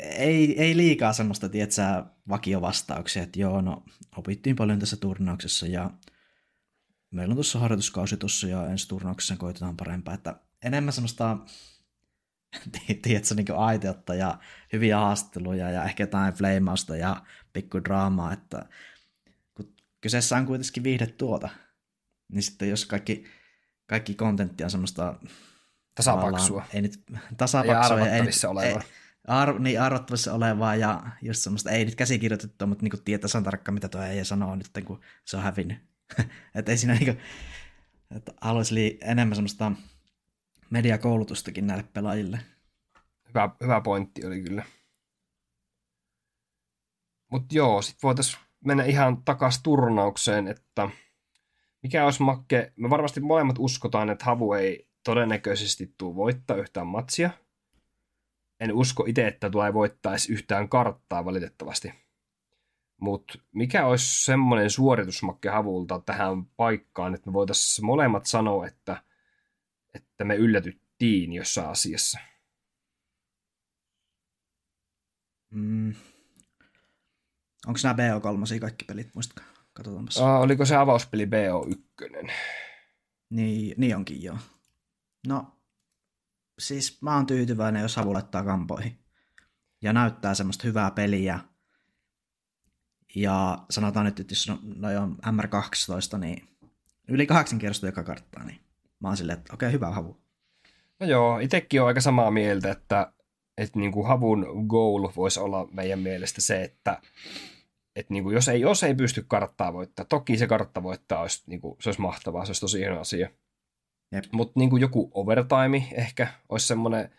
ei, ei liikaa semmoista, tiedätkö, vakiovastauksia, että joo, no opittiin paljon tässä turnauksessa ja meillä on tuossa harjoituskausi tuossa ja ensi turnauksessa koitetaan parempaa, että enemmän semmoista tiedätkö, niin aiteutta ja hyviä haastatteluja ja ehkä jotain fleimausta ja pikku draamaa, että kun kyseessä on kuitenkin viihdetuota, niin sitten jos kaikki, kaikki kontentti on semmoista tasapaksua, ei nyt tasapaksua, ja ei olevaa. Ei, ar, niin arvottavissa olevaa ja just semmoista, ei nyt käsikirjoitettua, mutta niin tietää tasan tarkkaan, mitä tuo ei sanoo nyt, kun se on hävinnyt. että ei siinä niinku, että haluaisi enemmän semmoista mediakoulutustakin näille pelaajille. Hyvä, hyvä pointti oli kyllä. Mutta joo, sitten voitaisiin mennä ihan takaisin turnaukseen, että mikä olisi makke, me varmasti molemmat uskotaan, että Havu ei todennäköisesti tule voittaa yhtään matsia. En usko itse, että tulee voittaa yhtään karttaa valitettavasti. Mutta mikä olisi semmoinen suoritusmakke Havulta tähän paikkaan, että me voitaisiin molemmat sanoa, että, että me yllätyttiin jossain asiassa? Mm. Onko nämä BO3 kaikki pelit, muistatko? Katsotaanpas. Uh, oliko se avauspeli BO1? Niin, niin onkin joo. No, siis mä oon tyytyväinen, jos Havu laittaa kampoihin. Ja näyttää semmoista hyvää peliä, ja sanotaan nyt, että jos no on MR12, niin yli kahdeksan kierrosta joka karttaa, niin mä oon silleen, että okei, okay, hyvä havu. No joo, itsekin on aika samaa mieltä, että, että niin kuin havun goal voisi olla meidän mielestä se, että, että niin kuin jos, ei, jos ei pysty karttaa voittaa, toki se kartta voittaa, olisi, niin kuin, se olisi mahtavaa, se olisi tosi hieno asia. Mutta niin joku overtime ehkä olisi semmoinen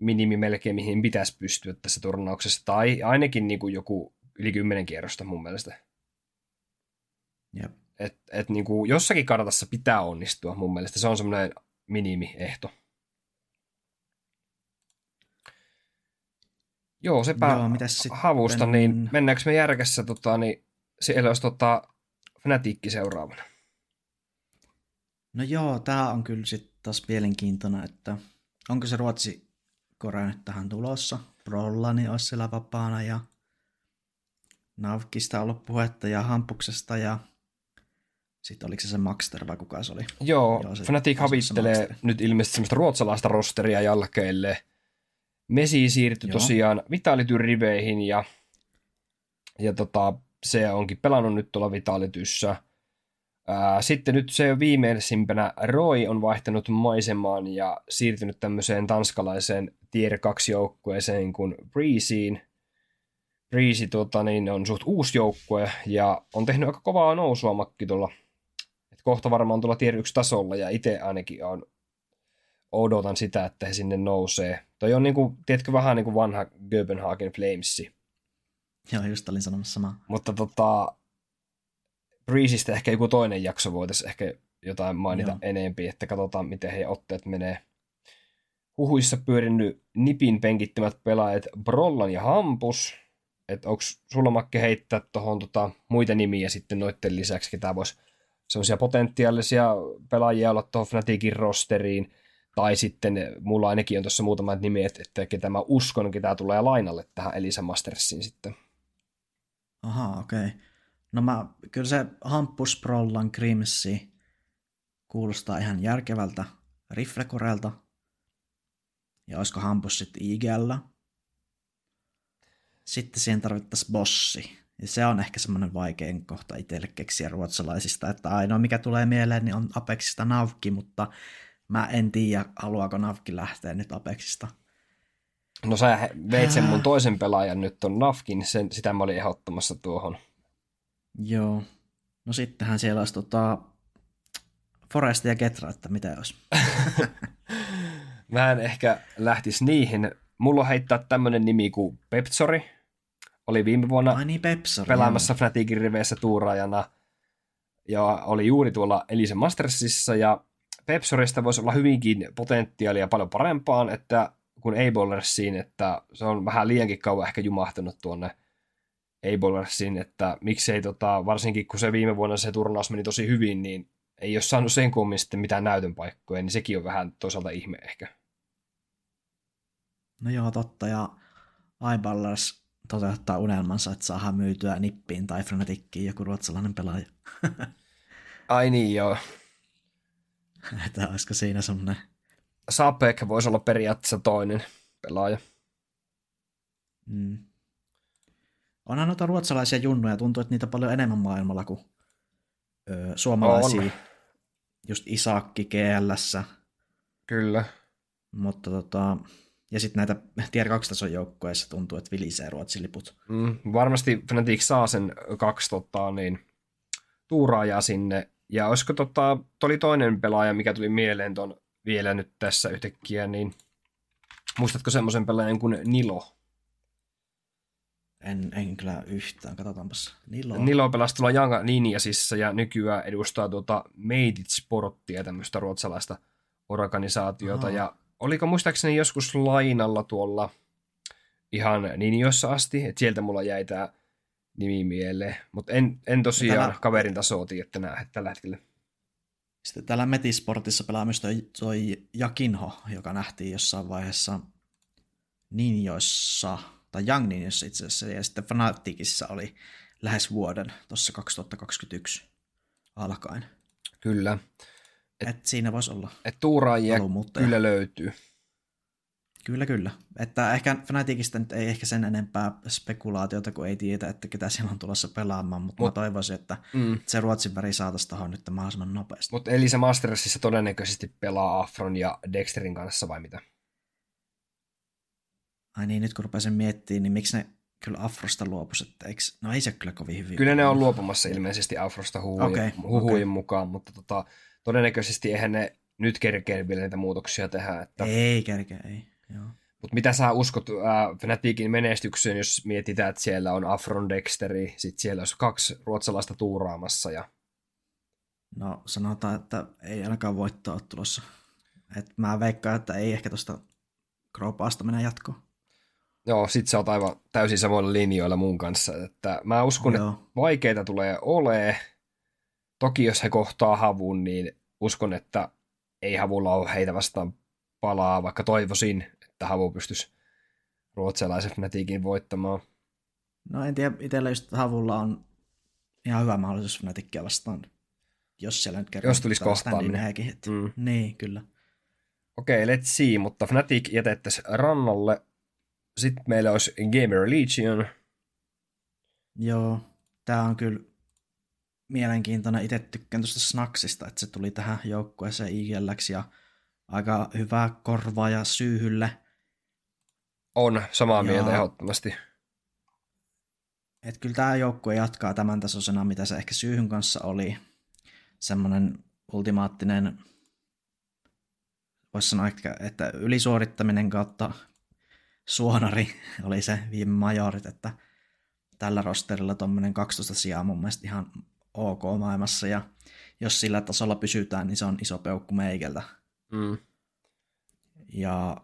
minimi melkein, mihin pitäisi pystyä tässä turnauksessa. Tai ainakin niin kuin joku yli kymmenen kierrosta mun mielestä. Jep. Et, et niin kuin jossakin kartassa pitää onnistua mun mielestä. Se on semmoinen minimiehto. Joo, sepä Joo, havusta, sitten? niin mennäänkö me järkessä, tota, niin siellä olisi tota, Fnaticki seuraavana. No joo, tämä on kyllä sitten taas mielenkiintoinen, että onko se Ruotsi Korea nyt tähän tulossa. Prollani olisi siellä vapaana ja Navkista ollut puhetta ja Hampuksesta ja sitten oliko se se Maxter vai kuka se oli? Joo, Joo se, Fnatic havittelee nyt ilmeisesti semmoista ruotsalaista rosteria jälkeelle. Mesi siirtyi Joo. tosiaan Vitalityr-riveihin ja, ja tota, se onkin pelannut nyt tuolla Vitalityssä. Sitten nyt se viimeisimpänä Roy on vaihtanut maisemaan ja siirtynyt tämmöiseen tanskalaiseen tier 2 joukkueeseen kuin Breezeen. Breeze tuota, niin on suht uusi joukkue ja on tehnyt aika kovaa nousua makki tuolla. Et kohta varmaan tuolla tier 1 tasolla ja itse ainakin on, odotan sitä, että he sinne nousee. Toi on niinku, tiedätkö, vähän niin kuin vanha Göbenhagen Flamesi. Joo, just olin sanomassa samaa. Mutta tota, Breezeistä ehkä joku toinen jakso voitaisiin ehkä jotain mainita Joo. enempi, että katsotaan miten heidän otteet menee. Huhuissa pyörinyt Nipin penkittämät pelaajat Brollan ja Hampus. Että onko sulla Makke heittää tuohon tota, muita nimiä sitten noiden lisäksi, ketä voisi semmoisia potentiaalisia pelaajia olla tuohon Fnaticin rosteriin. Tai sitten mulla ainakin on tuossa muutamat nimet, että ketä mä uskon, ketä tulee lainalle tähän Elisa Mastersiin sitten. Aha, okei. Okay. No mä, kyllä se Hampus Prollan Grimsi kuulostaa ihan järkevältä riflekorelta. Ja olisiko Hampus sitten IGL? Sitten siihen tarvittaisiin bossi. Ja se on ehkä semmoinen vaikein kohta itselle keksiä ruotsalaisista, että ainoa mikä tulee mieleen niin on Apexista Navki, mutta mä en tiedä, haluaako Navki lähteä nyt Apexista. No sä veit sen mun toisen pelaajan nyt on Navkin, sen, sitä mä olin ehdottamassa tuohon Joo. No sittenhän siellä olisi tota Forest ja Ketra, että mitä olisi. Mä en ehkä lähtisi niihin. Mulla on heittää tämmönen nimi kuin Pepsori. Oli viime vuonna Ai niin, Pepsori, pelaamassa Fnaticin riveissä tuuraajana. Ja oli juuri tuolla Elise Mastersissa ja Pepsorista voisi olla hyvinkin potentiaalia paljon parempaan, että kuin A-Ballersiin, että se on vähän liiankin kauan ehkä jumahtanut tuonne – Ablersin, että miksei tota, varsinkin kun se viime vuonna se turnaus meni tosi hyvin, niin ei ole saanut sen kummin sitten mitään näytön paikkoja, niin sekin on vähän toisaalta ihme ehkä. No joo, totta, ja iBallers toteuttaa unelmansa, että saadaan myytyä Nippiin tai Frenetickiin joku ruotsalainen pelaaja. Ai niin, joo. että olisiko siinä semmoinen... Sapek voisi olla periaatteessa toinen pelaaja. Mm. Onhan noita ruotsalaisia junnuja, tuntuu, että niitä on paljon enemmän maailmalla kuin ö, suomalaisia. On. Just Isakki GLssä. Kyllä. Mutta tota, ja sitten näitä tier 2 tason joukkueissa tuntuu, että vilisee Ruotsin liput. Mm, varmasti Fnatic saa sen kaksi tota, niin, tuuraajaa sinne. Ja olisiko tota, oli toinen pelaaja, mikä tuli mieleen ton vielä nyt tässä yhtäkkiä, niin muistatko semmoisen pelaajan kuin Nilo? En, en kyllä yhtään, katsotaanpas. Nilo. Nilo pelasi tuolla Young Ninjasissa ja nykyään edustaa tuota Made It Sporttia, tämmöistä ruotsalaista organisaatiota. Aha. Ja oliko muistaakseni joskus lainalla tuolla ihan Ninjoissa asti, että sieltä mulla jäi tämä nimi mieleen. Mutta en, en tosiaan täällä... kaverin tasoa tiedä tänä, tällä hetkellä. Sitten täällä Metisportissa pelaa myös toi, toi Jakinho, joka nähtiin jossain vaiheessa Ninjoissa – tai Young Ninjassa itse asiassa, ja sitten Fanaticissa oli lähes vuoden tuossa 2021 alkaen. Kyllä. Et, Et siinä voisi olla. Että tuuraajia kyllä löytyy. Kyllä, kyllä. Että ehkä Fanaticista nyt ei ehkä sen enempää spekulaatiota, kun ei tiedä, että ketä siellä on tulossa pelaamaan, mutta Mut, mä toivoisin, että mm. se Ruotsin väri saataisiin tuohon nyt mahdollisimman nopeasti. Mutta eli se Mastersissa todennäköisesti pelaa Afron ja Dexterin kanssa vai mitä? Ai niin, nyt kun rupesin miettimään, niin miksi ne kyllä Afrosta luopuisi, että eikö, no ei se kyllä kovin hyvin. Kyllä ne on luopumassa ilmeisesti Afrosta huhujen, okay, huhujen okay. mukaan, mutta tota, todennäköisesti eihän ne nyt kerkee vielä niitä muutoksia tehdä. Että... Ei kerkeä, ei. Joo. Mutta mitä sä uskot äh, Fnaticin menestykseen, jos mietitään, että siellä on Afron Dexteri, sitten siellä olisi kaksi ruotsalaista tuuraamassa ja No sanotaan, että ei ainakaan voittaa ole tulossa. Et mä veikkaan, että ei ehkä tuosta Kropaasta mennä jatkoon. Joo, sit sä oot aivan täysin samoilla linjoilla mun kanssa. Että mä uskon, Joo. että vaikeita tulee ole. Toki jos he kohtaa havun, niin uskon, että ei havulla ole heitä vastaan palaa, vaikka toivoisin, että havu pystyisi ruotsalaiset Fnaticin voittamaan. No en tiedä, itsellä just havulla on ihan hyvä mahdollisuus Fnatickia vastaan, jos siellä nyt kerran jos tulisi kohtaaminen. Mm. Niin, kyllä. Okei, okay, let's see, mutta Fnatic jätettäisiin rannalle. Sitten meillä olisi Gamer Legion. Joo, tämä on kyllä mielenkiintoinen. Itse tykkään tuosta Snacksista, että se tuli tähän joukkueeseen IGLX ja aika hyvä korva ja syyhylle. On, samaa ja... mieltä ehdottomasti. Et kyllä tämä joukkue jatkaa tämän tasoisena, mitä se ehkä syyhyn kanssa oli. Semmoinen ultimaattinen, voisi sanoa, että ylisuorittaminen kautta suonari oli se viime majorit, että tällä rosterilla tuommoinen 12 sijaa mun mielestä ihan ok maailmassa, ja jos sillä tasolla pysytään, niin se on iso peukku meikeltä. Mm. Ja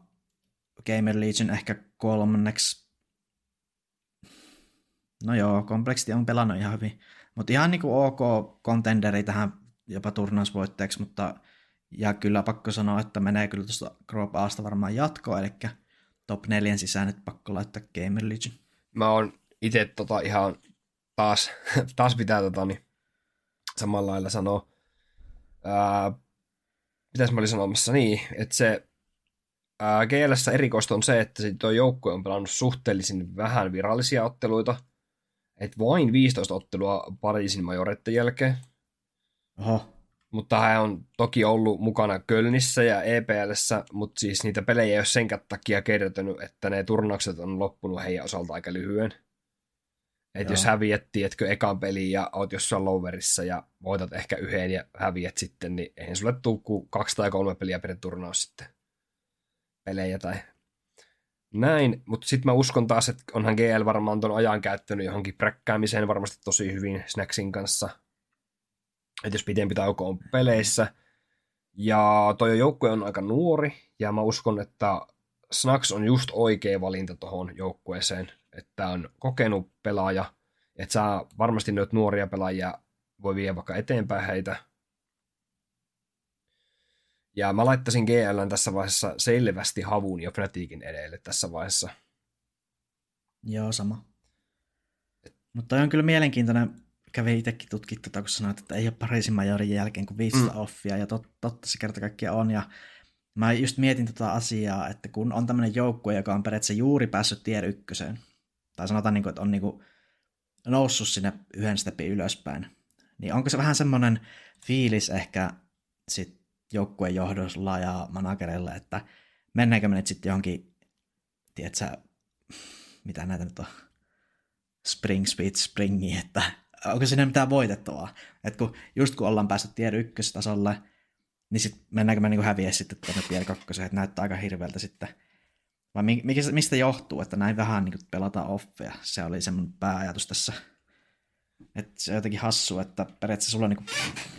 Gamer Legion ehkä kolmanneksi. No joo, Complexity on pelannut ihan hyvin. Mutta ihan niinku ok contenderi tähän jopa turnausvoitteeksi, mutta ja kyllä pakko sanoa, että menee kyllä tuosta Group Asta varmaan jatkoa, eli top neljän sisään nyt pakko laittaa Gamer Legion. Mä oon itse tota ihan taas, taas pitää tota, niin, samalla lailla sanoa. Ää, mitäs mä olin sanomassa? Niin, että se GLssä erikoista on se, että tuo joukkue on pelannut suhteellisen vähän virallisia otteluita. Et vain 15 ottelua Pariisin majoretten jälkeen. Oho. Mutta hän on toki ollut mukana Kölnissä ja EPLssä, mutta siis niitä pelejä ei ole sen takia kertynyt, että ne turnaukset on loppunut heidän osalta aika lyhyen. Että jos häviät, tiedätkö, ekan peliin ja oot jossain lowerissa ja voitat ehkä yhden ja häviät sitten, niin eihän sulle tule kuin kaksi tai kolme peliä per turnaus sitten pelejä tai näin. Mutta sitten mä uskon taas, että onhan GL varmaan ton ajan käyttänyt johonkin präkkäämiseen varmasti tosi hyvin Snacksin kanssa. Että jos pitempi tauko on peleissä. Ja toi joukkue on aika nuori ja mä uskon, että Snacks on just oikea valinta tuohon joukkueeseen että on kokenut pelaaja, että saa varmasti noita nuoria pelaajia voi viedä vaikka eteenpäin heitä. Ja mä laittaisin GL tässä vaiheessa selvästi havun ja Fnaticin edelle tässä vaiheessa. Joo, sama. Mutta on kyllä mielenkiintoinen, kävi itsekin tutkia tuota, kun sanoit, että ei ole Pariisin majorin jälkeen kuin 500 mm. offia, ja tot, totta se kerta kaikkiaan on, ja mä just mietin tuota asiaa, että kun on tämmöinen joukkue, joka on periaatteessa juuri päässyt tier ykköseen, tai sanotaan, niin kuin, että on niin kuin noussut sinne yhden stepin ylöspäin, niin onko se vähän semmoinen fiilis ehkä sit joukkueen johdolla ja managerilla, että mennäänkö me nyt sitten johonkin, tiedätkö, mitä näitä nyt on, spring speed springi, että onko sinne mitään voitettavaa. Että kun, just kun ollaan päässyt tiedon ykköstasolle, niin sitten mennäänkö me niin häviä sitten tuonne tiedon kakkoseen, että näyttää aika hirveältä sitten vai mistä johtuu, että näin vähän niin pelataan offeja? Se oli semmoinen pääajatus tässä. Että se on jotenkin hassu, että periaatteessa sulla on niin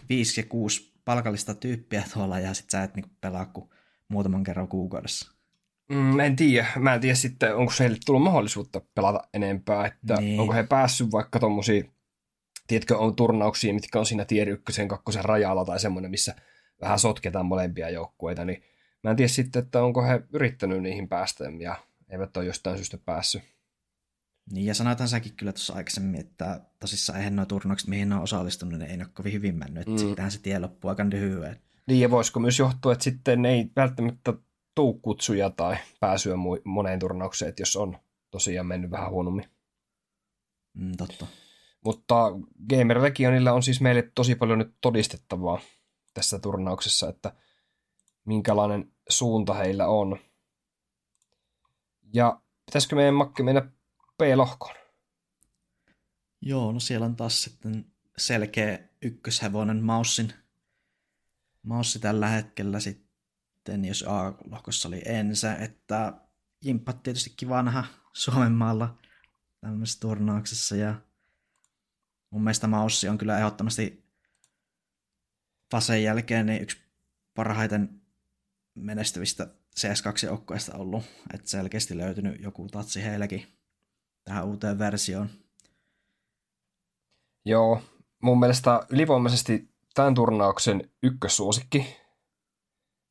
viisi ja kuusi palkallista tyyppiä tuolla ja sit sä et niin pelaa kuin muutaman kerran kuukaudessa. Mm, en tiedä. Mä en tiedä sitten, onko heille tullut mahdollisuutta pelata enempää, että niin. onko he päässyt vaikka tommosia, tiedätkö, on turnauksia, mitkä on siinä tier ykkösen, kakkosen rajalla tai semmoinen, missä vähän sotketaan molempia joukkueita, niin Mä en tiedä sitten, että onko he yrittänyt niihin päästä ja eivät ole jostain syystä päässyt. Niin, ja sanotaan säkin kyllä tuossa aikaisemmin, että tosissaan eihän nuo turnaukset, mihin ne on osallistunut, ne ei ole kovin hyvin mennyt. Mm. Sittenhän se tie loppuu aika lyhyen. Niin, ja voisiko myös johtua, että sitten ei välttämättä tuu kutsuja tai pääsyä moneen turnaukseen, että jos on tosiaan mennyt vähän huonommin. Mm, totta. Mutta Gamer Legionilla on siis meille tosi paljon nyt todistettavaa tässä turnauksessa, että minkälainen suunta heillä on. Ja pitäisikö meidän makki mennä B-lohkoon? Joo, no siellä on taas sitten selkeä ykköshevonen Maussin, maussi tällä hetkellä sitten, jos A-lohkossa oli ensin, että Jimppat tietysti kiva Suomen maalla tämmöisessä turnauksessa ja mun mielestä Maussi on kyllä ehdottomasti Fasen jälkeen niin yksi parhaiten menestyvistä CS2-joukkueista ollut, että selkeästi löytynyt joku tatsi heillekin tähän uuteen versioon. Joo, mun mielestä ylivoimaisesti tämän turnauksen ykkössuosikki.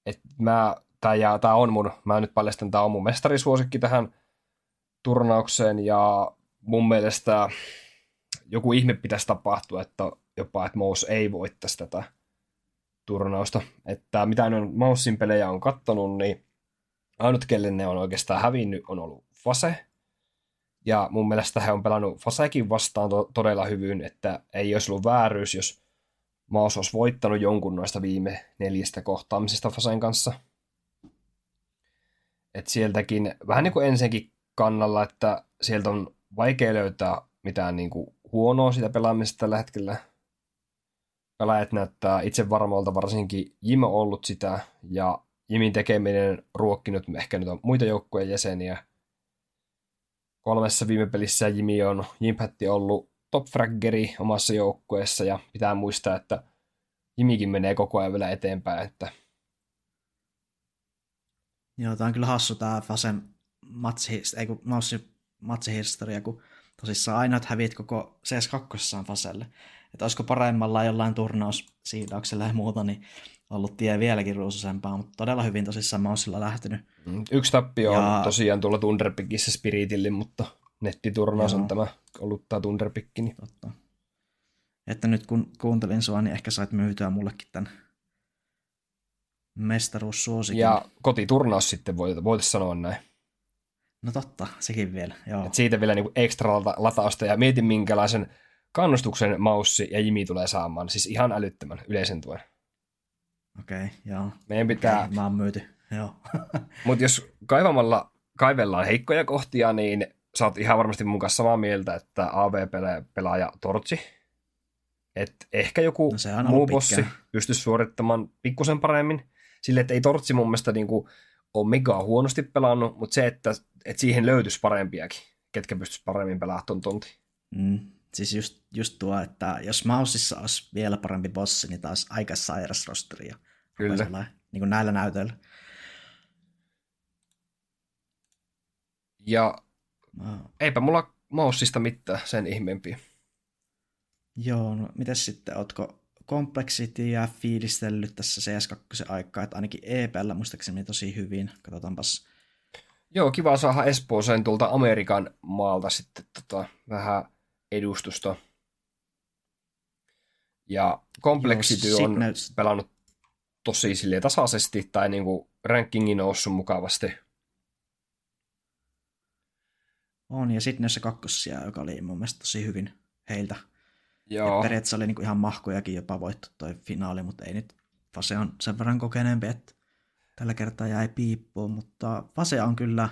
Et mä, tää, ja, tää on mun, mä nyt paljastan, tää on mun mestarisuosikki tähän turnaukseen ja mun mielestä joku ihme pitäisi tapahtua, että jopa, että Mous ei voittaisi tätä turnausta. Että mitä on Mousin pelejä on kattonut, niin ainut, kelle ne on oikeastaan hävinnyt, on ollut Fase. Ja mun mielestä he on pelannut Fasekin vastaan to- todella hyvin, että ei olisi ollut vääryys, jos Maus olisi voittanut jonkun noista viime neljästä kohtaamisesta Fasen kanssa. Et sieltäkin vähän niin kuin ensinkin kannalla, että sieltä on vaikea löytää mitään niin kuin huonoa sitä pelaamista tällä hetkellä. Pelaajat näyttää itse varmalta, varsinkin Jim on ollut sitä, ja Jimin tekeminen ruokkinut ehkä nyt on muita joukkojen jäseniä. Kolmessa viime pelissä Jimi on, Jimpatti ollut top fraggeri omassa joukkueessa, ja pitää muistaa, että Jimikin menee koko ajan vielä eteenpäin, että Joo, tämä on kyllä hassu tämä Fasen matsihistoria, kun tosissaan ainoat hävit koko CS2 on Faselle. Että olisiko paremmalla jollain siidauksella ja muuta, niin ollut tie vieläkin ruususempaa, mutta todella hyvin tosissaan Maussilla lähtenyt. Mm, yksi tappio ja... on tosiaan tuolla Thunderpickissä Spiritille, mutta nettiturnaus Joo. on tämä ollut tämä Thunderpikki. Niin... Totta. Että nyt kun kuuntelin sua, niin ehkä sait myytyä mullekin tämän mestaruussuosikin. Ja kotiturnaus sitten voitaisiin sanoa näin. No totta, sekin vielä, joo. Et siitä vielä niinku ekstra latausta ja mietin minkälaisen kannustuksen Maussi ja Jimi tulee saamaan. Siis ihan älyttömän yleisen tuen. Okei, okay, joo. Meidän pitää... Okay, mä oon myyty, joo. Mutta jos kaivamalla kaivellaan heikkoja kohtia, niin sä oot ihan varmasti mun kanssa samaa mieltä, että AV-pelaaja Tortsi. Että ehkä joku no muu bossi pystyisi suorittamaan pikkusen paremmin. Sille, että ei Tortsi mun mielestä niinku ole mega huonosti pelannut, mutta se, että, että siihen löytyisi parempiakin, ketkä pystyisi paremmin pelaamaan ton. Mm. Siis just, just tuo, että jos Mausissa olisi vielä parempi bossi, niin taas aika sairas rosteri. Kyllä. Niin kuin näillä näytöillä. Ja wow. eipä mulla Mausista mitään sen ihmeempiä. Joo, no mitäs sitten, ootko ja fiilistellyt tässä CS2 aikaa, että ainakin EPllä muistaakseni tosi hyvin. Katsotaanpas. Joo, kiva saada Espooseen tuolta Amerikan maalta sitten tota, vähän edustusta. Ja Complexity Joo, on pelannut tosi sille tasaisesti tai niinku rankingi noussut mukavasti. On, ja sitten se kakkosia, joka oli mun mielestä tosi hyvin heiltä Joo. Et periaatteessa oli niinku ihan mahkojakin jopa voittu toi finaali, mutta ei nyt. Fase on sen verran kokeneempi, että tällä kertaa jäi piippuun, mutta Fase on kyllä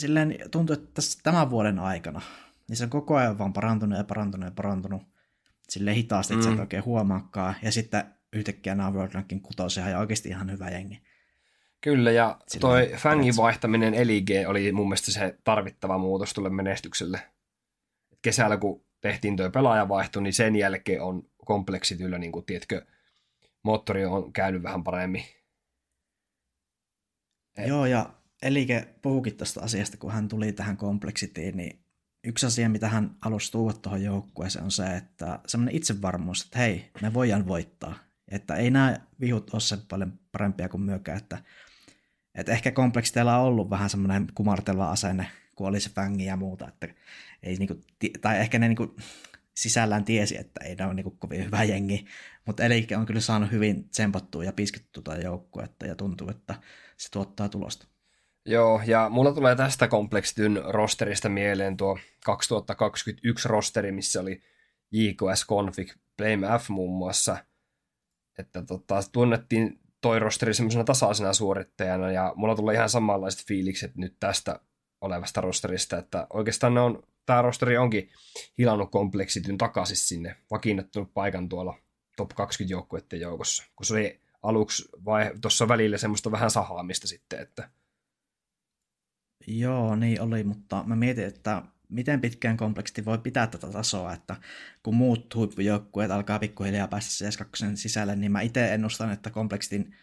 silleen tuntuu, että tässä tämän vuoden aikana niin se on koko ajan vaan parantunut ja parantunut ja parantunut silleen hitaasti, että mm. sä et mm. oikein huomaakaan. Ja sitten yhtäkkiä nämä World Rankin kutosia ja oikeasti ihan hyvä jengi. Kyllä, ja Silleen, toi fangin vaihtaminen LIG oli mun mielestä se tarvittava muutos tulle menestykselle. Kesällä, kun tehtiin tuo pelaajavaihto, niin sen jälkeen on kompleksityllä, niin kuin, tiedätkö, moottori on käynyt vähän paremmin. Joo, ja Elike puhukin tästä asiasta, kun hän tuli tähän kompleksitiin, niin yksi asia, mitä hän alusi tuoda tuohon joukkueeseen, on se, että semmoinen itsevarmuus, että hei, me voidaan voittaa. Että ei nämä vihut ole sen paljon parempia kuin myökään, että, että ehkä kompleksiteilla on ollut vähän semmoinen kumarteleva asenne, kun oli se fängi ja muuta, että ei niinku, tai ehkä ne niinku sisällään tiesi, että ei ne ole niinku kovin hyvä jengi, mutta Elike on kyllä saanut hyvin tsempattua ja piskettua tuota joukkuetta ja tuntuu, että se tuottaa tulosta. Joo, ja mulla tulee tästä kompleksityn rosterista mieleen tuo 2021 rosteri, missä oli JKS Config, Blame F muun muassa. Että tota, tunnettiin toi rosteri semmoisena tasaisena suorittajana, ja mulla tulee ihan samanlaiset fiilikset nyt tästä olevasta rosterista, että oikeastaan ne on, tämä rosteri onkin hilannut kompleksityn takaisin sinne, vakiinnuttanut paikan tuolla top 20 joukkueiden joukossa, kun se oli aluksi vai tuossa välillä semmoista vähän sahaamista sitten, että Joo, niin oli, mutta mä mietin, että miten pitkään kompleksiti voi pitää tätä tasoa, että kun muut huippujoukkueet alkaa pikkuhiljaa päästä CS2 sisälle, niin mä itse ennustan, että kompleksitin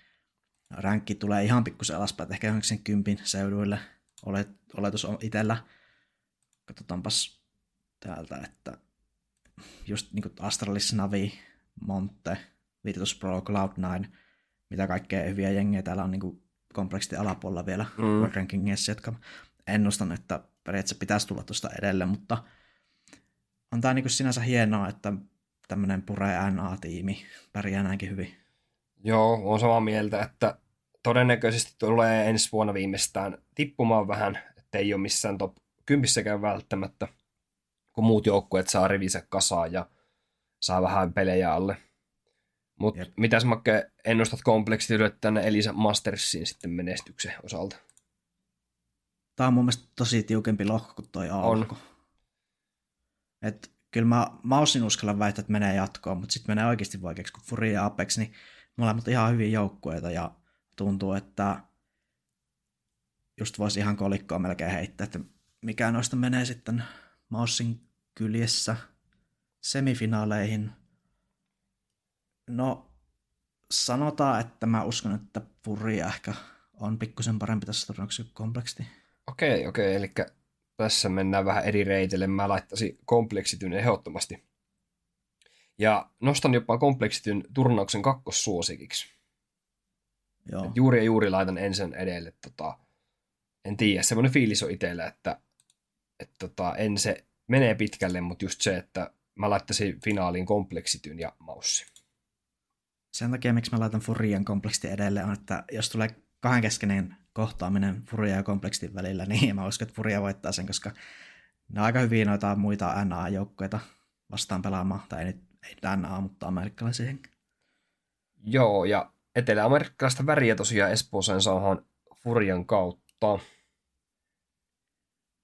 ränkki tulee ihan pikkusen alaspäin, ehkä 90 seuduille olet, oletus on itsellä. Katsotaanpas täältä, että just niin Astralis, Navi, Monte, Vitus Pro, Cloud9, mitä kaikkea hyviä jengejä täällä on niin kuin kompleksiti alapuolella vielä mm. World Rankingissa, jotka ennustan, että periaatteessa pitäisi tulla tuosta edelle, mutta on tämä niin sinänsä hienoa, että tämmöinen Pure NA-tiimi pärjää näinkin hyvin. Joo, on samaa mieltä, että todennäköisesti tulee ensi vuonna viimeistään tippumaan vähän, ettei ole missään top 10 välttämättä, kun muut joukkueet saa rivinsä kasaan ja saa vähän pelejä alle. Mutta mitäs Makke ennustat kompleksityydet tänne Elisa Mastersiin sitten menestyksen osalta? Tämä on mun mielestä tosi tiukempi lohko kuin toi alku. On. Et kyllä mä, mä osin uskalla väittää, että menee jatkoon, mutta sitten menee oikeasti vaikeaksi, kun Fury ja Apex, niin molemmat ihan hyviä joukkueita ja tuntuu, että just voisi ihan kolikkoa melkein heittää, että mikä noista menee sitten Maussin kyljessä semifinaaleihin. No, sanotaan, että mä uskon, että Furia ehkä on pikkusen parempi tässä turnauksessa kuin kompleksiti. Okei, okei, eli tässä mennään vähän eri reitille. Mä laittaisin kompleksityn ehdottomasti. Ja nostan jopa kompleksityn turnauksen kakkossuosikiksi. Joo. Et juuri ja juuri laitan ensin edelle. Tota, en tiedä, semmoinen fiilis on itsellä, että et tota, en se menee pitkälle, mutta just se, että mä laittaisin finaaliin kompleksityn ja maussi. Sen takia, miksi mä laitan Furian kompleksiti edelle, on, että jos tulee kahdenkeskeinen kohtaaminen Furia ja kompleksitin välillä, niin mä uskon, että Furia voittaa sen, koska ne on aika hyviä noita muita NA-joukkoita vastaan pelaamaan, tai ei nyt ei NA, mutta amerikkalaisia. Joo, ja etelä-amerikkalaista väriä tosiaan Espooseen saadaan Furian kautta.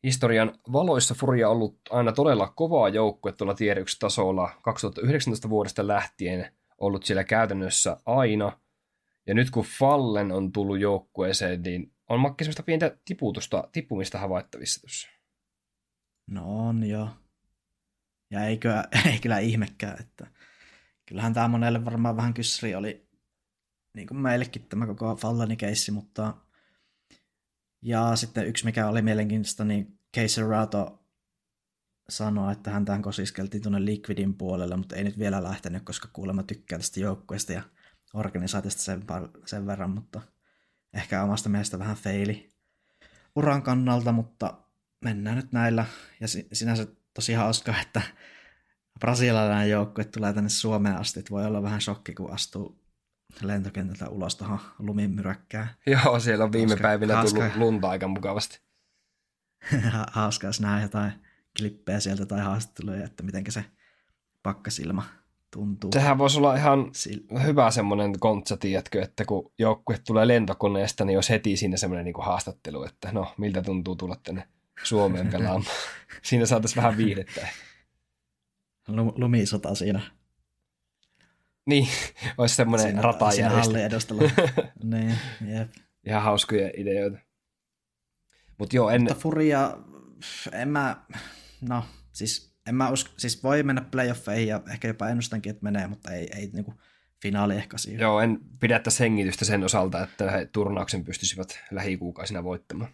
Historian valoissa Furia on ollut aina todella kovaa joukkue tuolla tasolla 2019 vuodesta lähtien ollut siellä käytännössä aina. Ja nyt kun Fallen on tullut joukkueeseen, niin on makki sellaista pientä tiputusta, tippumista havaittavissa tuossa. No on joo. Ja eikö, ei kyllä ihmekään, että kyllähän tämä monelle varmaan vähän kysri oli niin kuin meillekin tämä koko Fallenin keissi, mutta ja sitten yksi, mikä oli mielenkiintoista, niin Casey Rato sanoi, että hän tähän kosiskeltiin tuonne Liquidin puolelle, mutta ei nyt vielä lähtenyt, koska kuulemma tykkää tästä joukkueesta ja organisaatiosta sen, sen verran, mutta ehkä omasta mielestä vähän feili uran kannalta, mutta mennään nyt näillä. Ja sinänsä tosi hauska, että brasilialainen joukkue tulee tänne Suomeen asti, että voi olla vähän shokki, kun astuu lentokentältä ulos tuohon lumimyräkkään. Joo, siellä on viime hauska, päivinä hauska. tullut lunta aika mukavasti. hauska, jos näe jotain klippejä sieltä tai haastatteluja, että miten se pakkasilma tuntuu. Sehän voisi olla ihan Sil- hyvä semmoinen kontsa, tiedätkö, että kun joukkue tulee lentokoneesta, niin jos heti siinä semmoinen niin haastattelu, että no, miltä tuntuu tulla tänne Suomeen pelaamaan. siinä saataisiin vähän viihdettä. Lumisota siinä. Niin, olisi semmoinen ratajärjestö. edustalla. niin, jep. Ihan hauskoja ideoita. Mut joo, en... Mutta Furia, en mä, no siis en mä usko, siis voi mennä playoffeihin ja ehkä jopa ennustankin, että menee, mutta ei, ei niinku finaali ehkä siihen. Joo, en pidä tässä hengitystä sen osalta, että he turnauksen pystyisivät lähikuukausina voittamaan.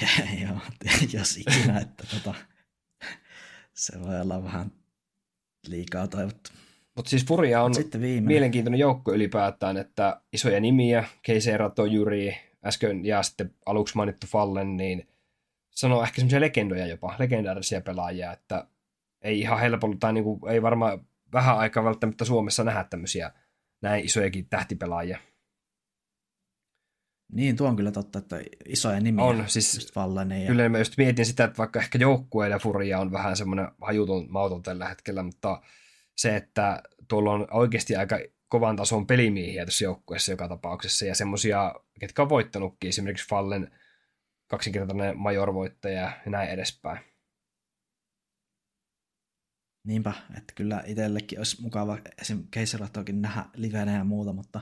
Joo, jos ikinä, että tota, se voi olla vähän liikaa toivottu. Mutta siis Furia on mielenkiintoinen joukko ylipäätään, että isoja nimiä, Casey Rato, Juri, äsken ja sitten aluksi mainittu Fallen, niin sanoo ehkä semmoisia legendoja jopa, legendaarisia pelaajia, että ei ihan helpolla, tai niinku, ei varmaan vähän aikaa välttämättä Suomessa nähdä tämmöisiä näin isojakin tähtipelaajia. Niin, tuo on kyllä totta, että isoja nimiä. On, siis Vallene ja... kyllä mä just mietin sitä, että vaikka ehkä joukkueiden furia on vähän semmoinen hajuton mauton tällä hetkellä, mutta se, että tuolla on oikeasti aika kovan tason pelimiehiä tässä joukkueessa joka tapauksessa, ja semmoisia, ketkä on voittanutkin, esimerkiksi Fallen kaksinkertainen major-voittaja ja näin edespäin. Niinpä, että kyllä itsellekin olisi mukava esim. Keiseratokin nähdä livenä ja muuta, mutta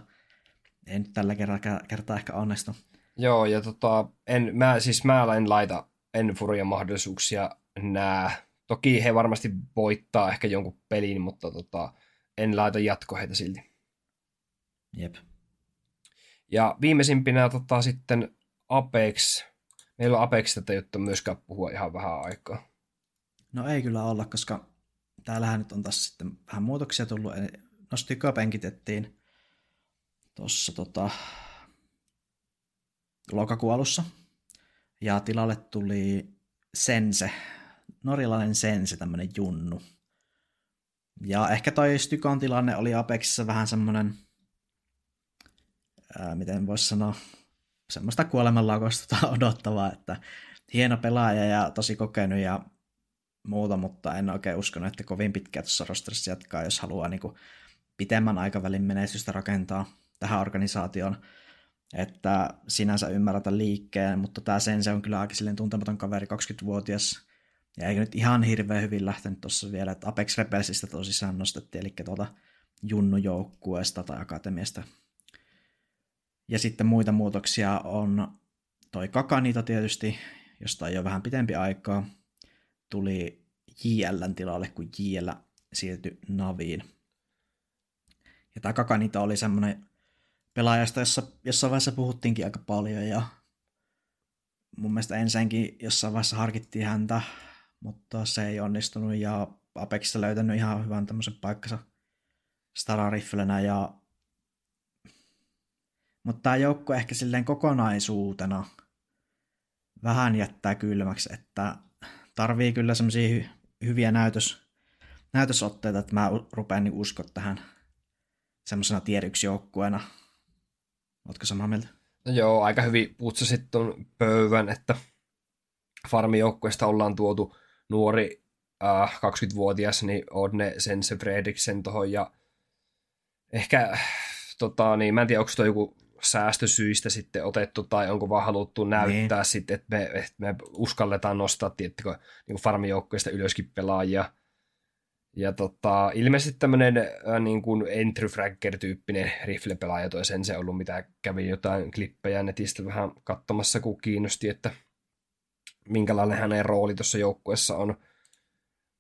ei nyt tällä kertaa, kertaa ehkä onnistu. Joo, ja tota, en, mä, siis mä en laita Enfurian mahdollisuuksia nää. Toki he varmasti voittaa ehkä jonkun pelin, mutta tota, en laita jatko heitä silti. Jep. Ja viimeisimpinä tota, sitten Apex. Meillä on Apex tätä juttu myöskään puhua ihan vähän aikaa. No ei kyllä olla, koska täällähän nyt on taas sitten vähän muutoksia tullut. No penkitettiin tuossa tota, lokakuun alussa. Ja tilalle tuli Sense, norjalainen Sense, tämmönen junnu. Ja ehkä toi Stykon tilanne oli Apexissa vähän semmoinen, miten voisi sanoa, semmoista kuolemanlaukosta odottavaa, että hieno pelaaja ja tosi kokenut ja muuta, mutta en oikein uskonut, että kovin pitkään tuossa rosterissa jatkaa, jos haluaa niin kuin pitemmän aikavälin menestystä rakentaa tähän organisaatioon. Että sinänsä ymmärrätä liikkeen, mutta tämä sen se on kyllä aika silleen tuntematon kaveri, 20-vuotias. Ja eikö nyt ihan hirveän hyvin lähtenyt tuossa vielä, että Apex Rebelsistä tosissaan nostettiin, eli tuolta Junnu-joukkueesta tai akatemiasta. Ja sitten muita muutoksia on toi Kakanito tietysti, josta jo vähän pitempi aikaa tuli JLn tilalle, kun JL siirtyi Naviin. Ja tämä Kakanita oli semmoinen pelaajasta, jossa jossain vaiheessa puhuttiinkin aika paljon ja mun mielestä ensinnäkin jossain vaiheessa harkittiin häntä, mutta se ei onnistunut ja Apexissa löytänyt ihan hyvän tämmöisen paikkansa starariffelenä ja mutta tämä joukko ehkä silleen kokonaisuutena vähän jättää kylmäksi, että tarvii kyllä semmoisia hy- hyviä näytös, näytösotteita, että mä rupean niin uskoa tähän semmoisena tiedyksijoukkueena. Ootko samaa mieltä? No joo, aika hyvin putsasit tuon pöydän, että farmijoukkueesta ollaan tuotu nuori äh, 20-vuotias, niin Odne Sense Fredriksen tuohon ja ehkä, tota, niin, mä en tiedä, onko toi joku säästösyistä sitten otettu tai onko vaan haluttu näyttää niin. sitten, että me, että me uskalletaan nostaa tiettikö, niin farmijoukkoista ylöskin pelaajia. Ja tota, ilmeisesti tämmöinen äh, niin kuin entry fragger-tyyppinen rifle-pelaaja toi sen se ollut, mitä kävi jotain klippejä netistä vähän katsomassa, kun kiinnosti, että minkälainen hänen rooli tuossa joukkueessa on.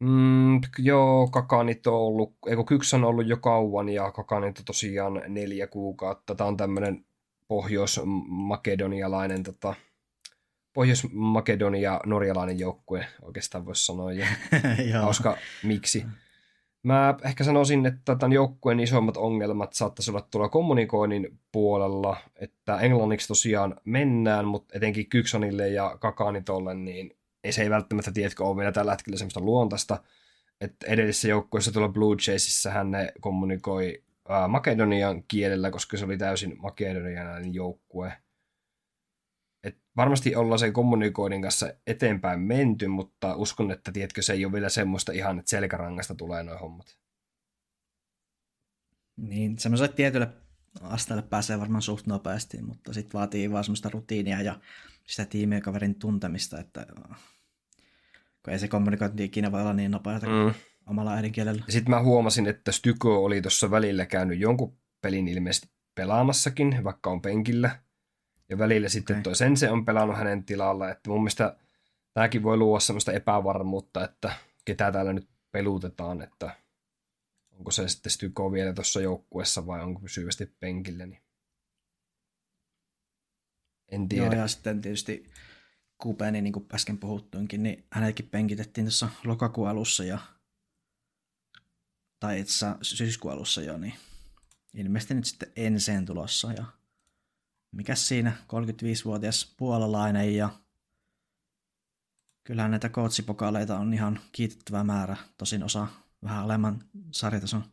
Mm, joo, Kakanit on ollut, eikö Kyks on ollut jo kauan ja Kakanit on tosiaan neljä kuukautta. Tämä on tämmöinen pohjois-makedonialainen tota, Pohjois-Makedonia norjalainen joukkue, oikeastaan voisi sanoa. Ja hauska miksi. Mä ehkä sanoisin, että tämän joukkueen isommat ongelmat saattaisi olla tuolla kommunikoinnin puolella, että englanniksi tosiaan mennään, mutta etenkin Kyksonille ja Kakanitolle, niin ei se ei välttämättä, tiedätkö, ole vielä tällä hetkellä semmoista luontaista. Että edellisessä joukkueessa tuolla Blue Jaysissähän ne kommunikoi ää, makedonian kielellä, koska se oli täysin makedonialainen joukkue. Et varmasti ollaan sen kommunikoinnin kanssa eteenpäin menty, mutta uskon, että tiedätkö, se ei ole vielä semmoista ihan, että selkärangasta tulee noin hommat. Niin, semmoiselle tietylle asteelle pääsee varmaan suht nopeasti, mutta sitten vaatii vaan semmoista rutiinia ja sitä tiimiä kaverin tuntemista, että kun ei se kommunikointi ikinä voi olla niin nopeata mm. Omalla äidinkielellä. Sitten mä huomasin, että Styko oli tuossa välillä käynyt jonkun pelin ilmeisesti pelaamassakin, vaikka on penkillä. Ja välillä sitten okay. toi Sense on pelannut hänen tilalla, että mun mielestä tämäkin voi luoda semmoista epävarmuutta, että ketä täällä nyt pelutetaan, että onko se sitten Styko vielä tuossa joukkuessa vai onko pysyvästi penkillä. Niin en tiedä. Joo, ja sitten tietysti Kupeni, niin kuin äsken puhuttuinkin, niin hänellekin penkitettiin tuossa lokakuun alussa ja tai itse syyskuun alussa jo, niin ilmeisesti nyt sitten enseen tulossa. Ja mikäs siinä, 35-vuotias puolalainen ja kyllähän näitä kootsipokaleita on ihan kiitettävä määrä, tosin osa vähän alemman sarjatason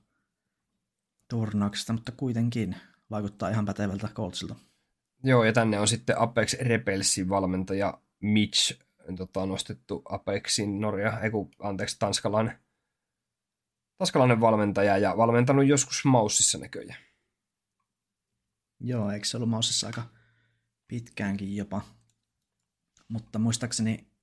turnauksesta, mutta kuitenkin vaikuttaa ihan pätevältä kootsilta. Joo, ja tänne on sitten Apex Rebelsin valmentaja Mitch tota, nostettu Apexin Norja, ei kun, anteeksi, tanskalainen, tanskalainen valmentaja ja valmentanut joskus Maussissa näköjään. Joo, eikö se ollut Maussissa aika pitkäänkin jopa? Mutta muistaakseni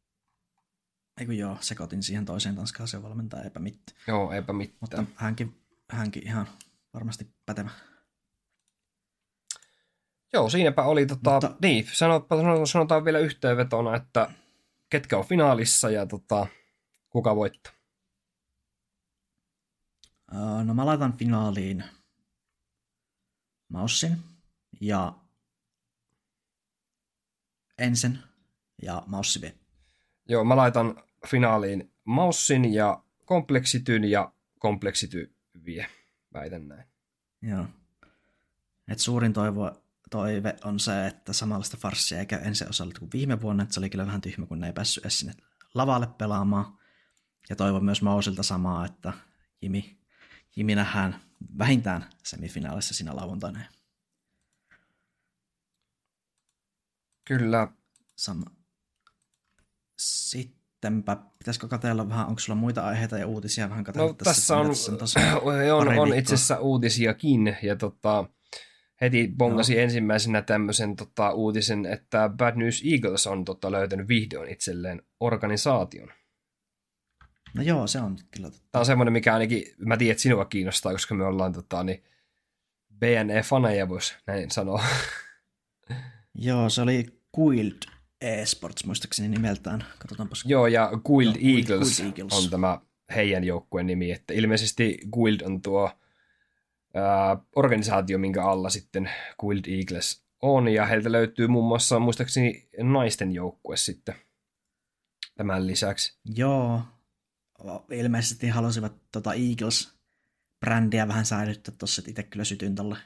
Eikö joo, sekoitin siihen toiseen tanskalaisen valmentajan, eipä mitään. Joo, eipä mitään. Mutta hänkin, hänkin ihan varmasti pätevä. Joo, siinäpä oli, tota, Mutta... niin, sanotaan, sanotaan vielä yhteenvetona, että ketkä on finaalissa ja tota, kuka voittaa. Uh, no mä laitan finaaliin Maussin ja Ensen ja Maussi B. Joo, mä laitan finaaliin Maussin ja Kompleksityn ja Kompleksity vie, väitän näin. Joo. Et suurin toivo, toive on se, että samanlaista farssia eikä ensi osalta kuin viime vuonna, että se oli kyllä vähän tyhmä, kun ne ei päässyt edes sinne lavalle pelaamaan. Ja toivon myös Mausilta samaa, että Jimi, Jimi nähdään vähintään semifinaalissa siinä lauantaina. Kyllä. Sama. Sittenpä, pitäisikö katella vähän, onko sulla muita aiheita ja uutisia vähän katella no, tässä, tässä on, tässä on, on, on itse asiassa uutisiakin, ja tota, heti bongasi no. ensimmäisenä tämmöisen tota, uutisen, että Bad News Eagles on tota, löytänyt vihdoin itselleen organisaation. No joo, se on kyllä totta. Tämä on semmoinen, mikä ainakin, mä tiedän, että sinua kiinnostaa, koska me ollaan tota, niin BNE-faneja, voisi näin sanoa. Joo, se oli Guild Esports muistaakseni nimeltään. Katsotaanpas. Joo, ja Guild, no, Eagles, Guild Eagles on tämä heidän joukkueen nimi. Että ilmeisesti Guild on tuo ää, organisaatio, minkä alla sitten Guild Eagles on, ja heiltä löytyy muun muassa muistaakseni naisten joukkue sitten tämän lisäksi. Joo, ilmeisesti halusivat tota Eagles-brändiä vähän säilyttää tuossa, itse kyllä sytyn tolle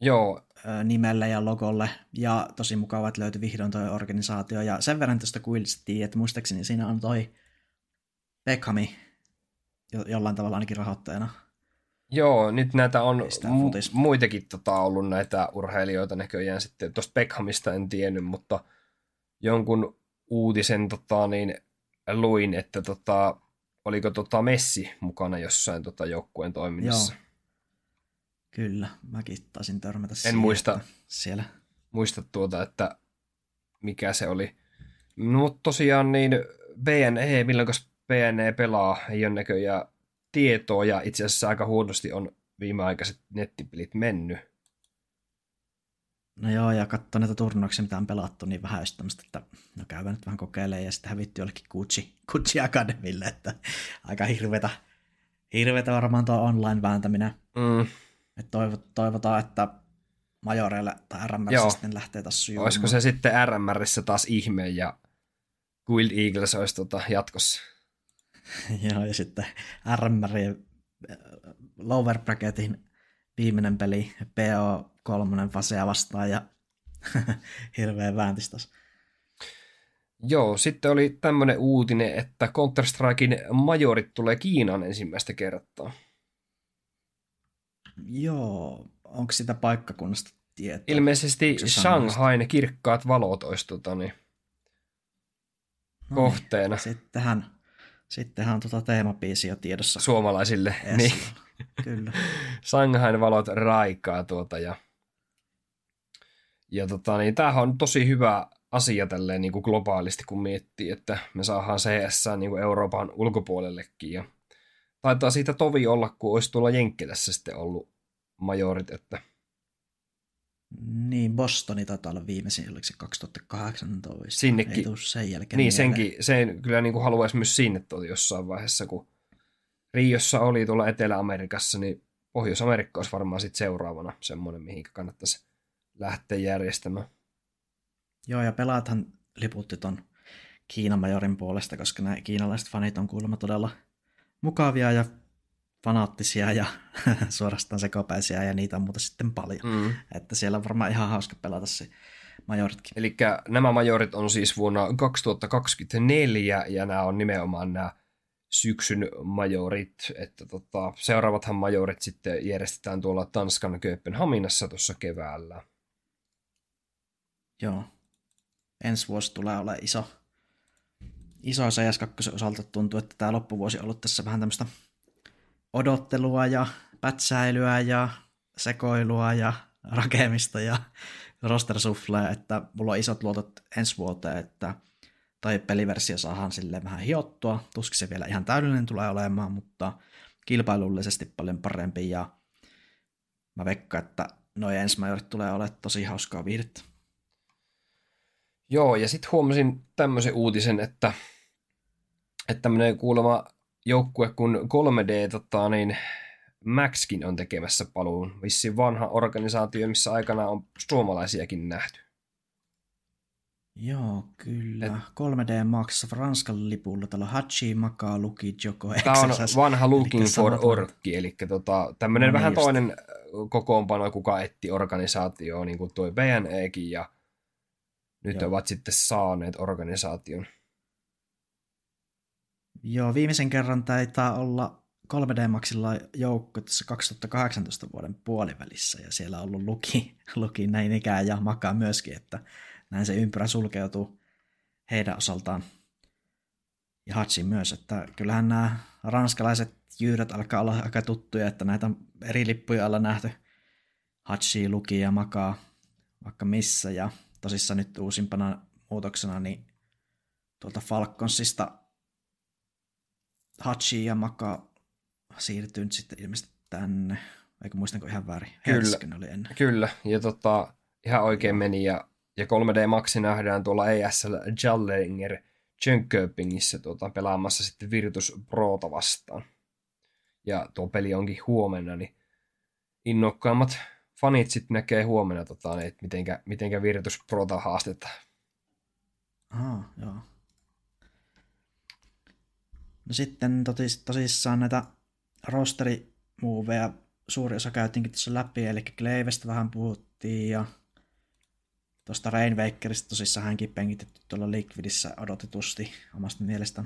Joo. nimelle ja logolle, ja tosi mukava, että löytyi vihdoin toi organisaatio, ja sen verran tuosta Guildsta että muistaakseni siinä on toi Beckhami jo- jollain tavalla ainakin rahoittajana. Joo, nyt näitä on mu- muitakin tota, ollut näitä urheilijoita näköjään sitten. Tuosta Beckhamista en tiennyt, mutta jonkun uutisen tota, niin, luin, että tota, oliko tota Messi mukana jossain tota, joukkueen toiminnassa. Joo. Kyllä, mäkin taisin törmätä En siihen, muista, siellä. muista tuota, että mikä se oli. No, mutta tosiaan niin BNE, milloin BNE pelaa, ei ole näköjään tietoa ja itse asiassa aika huonosti on viimeaikaiset nettipelit mennyt. No joo, ja katso näitä turnauksia, mitä on pelattu, niin vähän tämmöistä, että no käydään nyt vähän kokeilemaan, ja sitten hävitty jollekin Gucci, Gucci Academille, että aika hirvetä, hirvetä varmaan tuo online-vääntäminen. Mm. Et toivotaan, että majoreille tai RMR sitten lähtee taas sujumaan. Olisiko se sitten RMRissä taas ihme ja Guild Eagles olisi tota jatkossa? Joo, ja sitten RMR äh, lower bracketin viimeinen peli PO3 fasea vastaan ja hirveä vääntistas. Joo, sitten oli tämmöinen uutinen, että Counter-Strikein majorit tulee Kiinaan ensimmäistä kertaa. Joo, onko sitä paikkakunnasta tietoa? Ilmeisesti Shanghain kirkkaat valot olisi tota, niin, no kohteena. Niin. Sittenhän, sittenhän on tuota teemapiisi jo tiedossa. Suomalaisille. Niin. Kyllä. Shanghain valot raikaa tuota ja, ja tota, niin, tämähän on tosi hyvä asia tälleen niin kuin globaalisti, kun miettii, että me saadaan CS niin kuin Euroopan ulkopuolellekin ja taitaa siitä tovi olla, kun olisi tuolla Jenkkilässä sitten ollut majorit, että niin, Bostoni taitaa olla viimeisin, oliko se 2018. Sinnekin. Ei sen jälkeen Niin, senkin, sen kyllä niin kuin haluaisi myös sinne tuolla jossain vaiheessa, kun Riossa oli tuolla Etelä-Amerikassa, niin Pohjois-Amerikka olisi varmaan sitten seuraavana semmoinen, mihin kannattaisi lähteä järjestämään. Joo, ja pelaathan liputti ton Kiinan majorin puolesta, koska nämä kiinalaiset fanit on kuulemma todella mukavia ja fanaattisia ja suorastaan sekopäisiä ja niitä on muuta sitten paljon. Mm. Että siellä on varmaan ihan hauska pelata se majoritkin. Eli nämä majorit on siis vuonna 2024 ja nämä on nimenomaan nämä syksyn majorit, että tota, seuraavathan majorit sitten järjestetään tuolla Tanskan Kööpenhaminassa tuossa keväällä. Joo. Ensi vuosi tulee olla iso, iso CS2 osalta tuntuu, että tämä loppuvuosi on ollut tässä vähän tämmöistä odottelua ja pätsäilyä ja sekoilua ja rakemista ja roster että mulla on isot luotot ensi vuoteen, että tai peliversio saadaan sille vähän hiottua. Tuskin se vielä ihan täydellinen tulee olemaan, mutta kilpailullisesti paljon parempi ja mä veikkaan, että noin ensimmäiset tulee olemaan tosi hauskaa viihdettä. Joo, ja sitten huomasin tämmöisen uutisen, että, että tämmöinen kuulema joukkue kuin 3D, tota, niin Maxkin on tekemässä paluun. Vissi vanha organisaatio, missä aikana on suomalaisiakin nähty. Joo, kyllä. Et, 3D Max Ranskan lipulla. Täällä on Hachi, Maka, Luki, Joko, Tämä on vanha Looking for Orkki, eli tota, tämmöinen no, vähän just. toinen kokoonpano, kuka etti organisaatio, niin kuin tuo BNEkin, ja nyt Joo. ovat sitten saaneet organisaation. Joo, viimeisen kerran taitaa olla 3D Maxilla joukko tässä 2018 vuoden puolivälissä, ja siellä on ollut Luki, Luki näin ikään ja Maka myöskin, että näin se ympyrä sulkeutuu heidän osaltaan. Ja Hatsi myös, että kyllähän nämä ranskalaiset jyyrät alkaa olla aika tuttuja, että näitä eri lippuja alla nähty Hatsi, Luki ja Makaa vaikka missä. Ja tosissaan nyt uusimpana muutoksena niin tuolta Falconsista Hachi ja Maka siirtyy nyt sitten ilmeisesti tänne. Eikö muistanko ihan väärin? Kyllä, oli ennen. kyllä. ja tota, ihan oikein meni. Ja, ja 3D Maxi nähdään tuolla ESL Jallinger Jönköpingissä tuota, pelaamassa sitten Virtus Prota vastaan. Ja tuo peli onkin huomenna, niin innokkaammat fanit sitten näkee huomenna, tota, niin, että mitenkä, mitenkä Virtus Prota haastetaan. Aha, joo. No sitten totis, tosissaan näitä rosterimuoveja suuri osa käytiinkin tässä läpi, eli Kleivestä vähän puhuttiin ja tuosta Rainwakerista tosissaan hänkin penkitetty tuolla Liquidissä odotetusti omasta mielestä.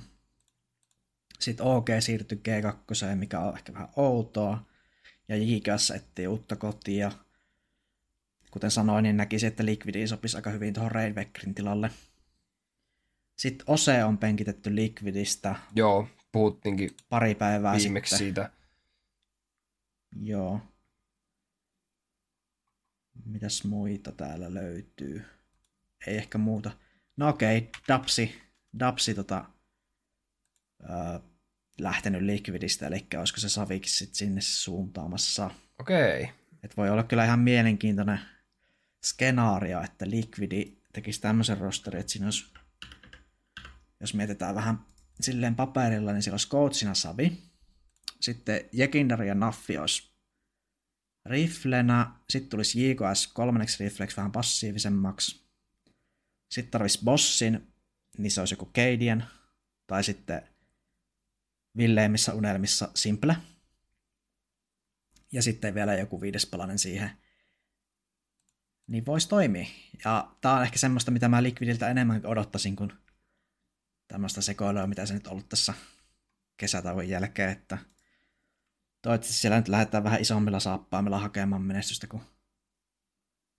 Sitten OG siirtyi G2, mikä on ehkä vähän outoa. Ja JKS etsii uutta kotia. Kuten sanoin, niin näkisin, että Liquidi sopisi aika hyvin tuohon Rainwakerin tilalle. Sitten Ose on penkitetty Liquidistä. Joo, puhuttiinkin pari päivää viimeksi sitten. siitä. Joo. Mitäs muita täällä löytyy? Ei ehkä muuta. No okei, okay, Dapsi. Dapsi tota, öö, lähtenyt Liquidistä, eli olisiko se Savikin sit sinne suuntaamassa. Okei. Okay. Et voi olla kyllä ihan mielenkiintoinen skenaario, että Liquidi tekisi tämmöisen rosterin, että siinä olisi, jos mietitään vähän silleen paperilla, niin siellä olisi coachina Savi. Sitten Jekindari ja Naffi olisi riflenä. Sitten tulisi JKS kolmanneksi rifleksi vähän passiivisemmaksi. Sitten tarvitsisi bossin, niin se olisi joku Keidien. Tai sitten villeimmissä unelmissa Simple. Ja sitten vielä joku viides palanen siihen. Niin voisi toimia. Ja tää on ehkä semmoista, mitä mä Liquidiltä enemmän odottaisin kuin tämmöistä sekoilua, mitä se nyt ollut tässä kesätauon jälkeen, että toivottavasti siellä nyt lähdetään vähän isommilla saappaamilla hakemaan menestystä, kun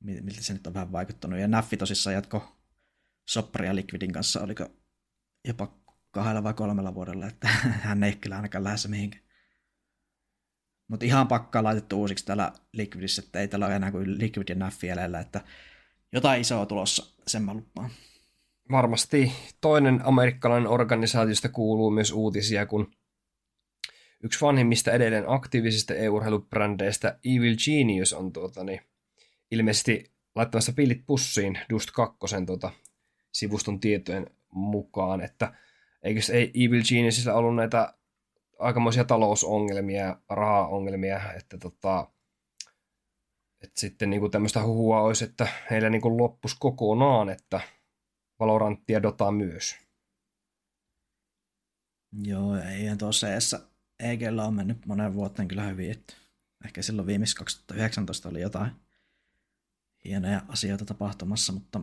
miltä se nyt on vähän vaikuttanut. Ja Naffi tosissaan jatko Sopria Liquidin kanssa, oliko jopa kahdella vai kolmella vuodella, että hän ei kyllä ainakaan lähdössä mihinkään. Mutta ihan pakkaa laitettu uusiksi täällä Liquidissä, että ei täällä ole enää kuin Liquid ja Naffi että jotain isoa tulossa, sen mä lupaan varmasti toinen amerikkalainen organisaatiosta kuuluu myös uutisia, kun yksi vanhimmista edelleen aktiivisista EU-urheilubrändeistä Evil Genius on tuota, niin, ilmeisesti laittamassa pillit pussiin Dust 2 tuota, sivuston tietojen mukaan, että eikö ei Evil Geniusilla ollut näitä aikamoisia talousongelmia rahaongelmia, että tota, että sitten niin kuin tämmöistä huhua olisi, että heillä niin kuin loppus kokonaan, että Valoranttia Dotaa myös. Joo, ei tuossa eessä EGllä on mennyt monen vuoteen kyllä hyvin, että ehkä silloin viimeis 2019 oli jotain hienoja asioita tapahtumassa, mutta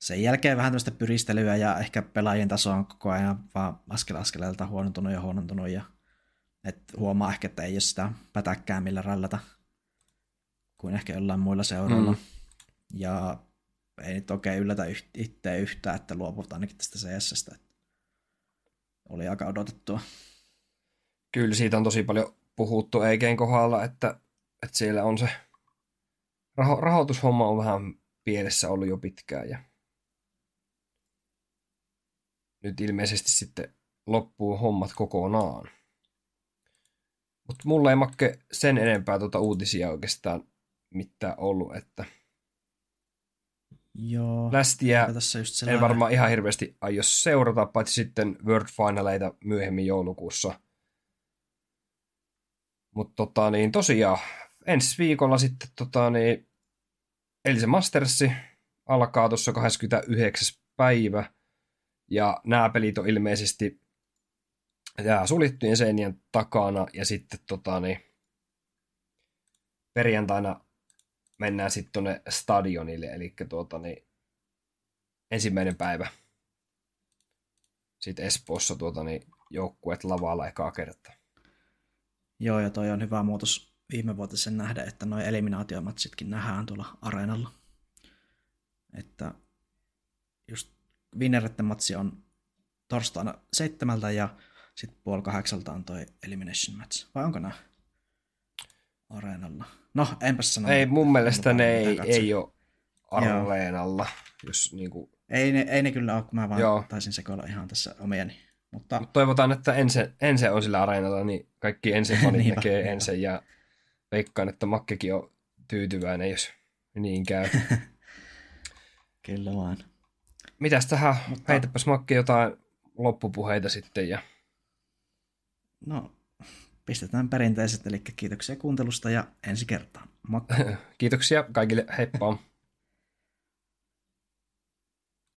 sen jälkeen vähän tämmöistä pyristelyä ja ehkä pelaajien taso on koko ajan vaan askel askeleelta huonontunut ja huonontunut ja et huomaa ehkä, että ei ole sitä pätäkkää millä rallata kuin ehkä jollain muilla seuroilla. Mm. Ja ei nyt oikein yllätä itse yhtään, että luovutaan ainakin tästä CS-stä. Oli aika odotettua. Kyllä siitä on tosi paljon puhuttu Eikeen kohdalla, että, että siellä on se raho- rahoitushomma on vähän pielessä ollut jo pitkään. Ja nyt ilmeisesti sitten loppuu hommat kokonaan. Mutta mulla ei makke sen enempää tuota uutisia oikeastaan mitään ollut, että Joo. lästiä tässä just en varmaan ihan hirveästi aio seurata, paitsi sitten World Finaleita myöhemmin joulukuussa. Mutta tota, niin, tosiaan ensi viikolla sitten tota, niin, Elisa Mastersi alkaa tuossa 29. päivä. Ja nämä pelit on ilmeisesti jää sulittujen seinien takana ja sitten tota, niin, perjantaina mennään sitten tuonne stadionille, eli tuota, niin, ensimmäinen päivä sitten Espoossa tuota, niin, joukkueet lavalla ekaa kertaa. Joo, ja toi on hyvä muutos viime vuotisen nähdä, että noin eliminaatiomatsitkin nähdään tuolla areenalla. Että just Winneritten matsi on torstaina seitsemältä ja sitten puoli kahdeksalta on toi Elimination Match. Vai onko nämä areenalla? No, enpä sano. Ei, mun mielestä ne ei, ei ole areenalla. Jos, niin kuin... ei, ne, ei ne kyllä ole, kun mä vaan Joo. taisin sekoilla ihan tässä omieni. Mutta... Mut toivotaan, että ensin, ensin on sillä areenalla, niin kaikki ensin fanit näkee ensin ja veikkaan, että Makkekin on tyytyväinen, jos niin käy. Kyllä vaan. Mitäs tähän? Mutta... Heitäpäs Makki jotain loppupuheita sitten. Ja... No, pistetään perinteiset, eli kiitoksia kuuntelusta ja ensi kertaan. Kiitoksia kaikille, heippa!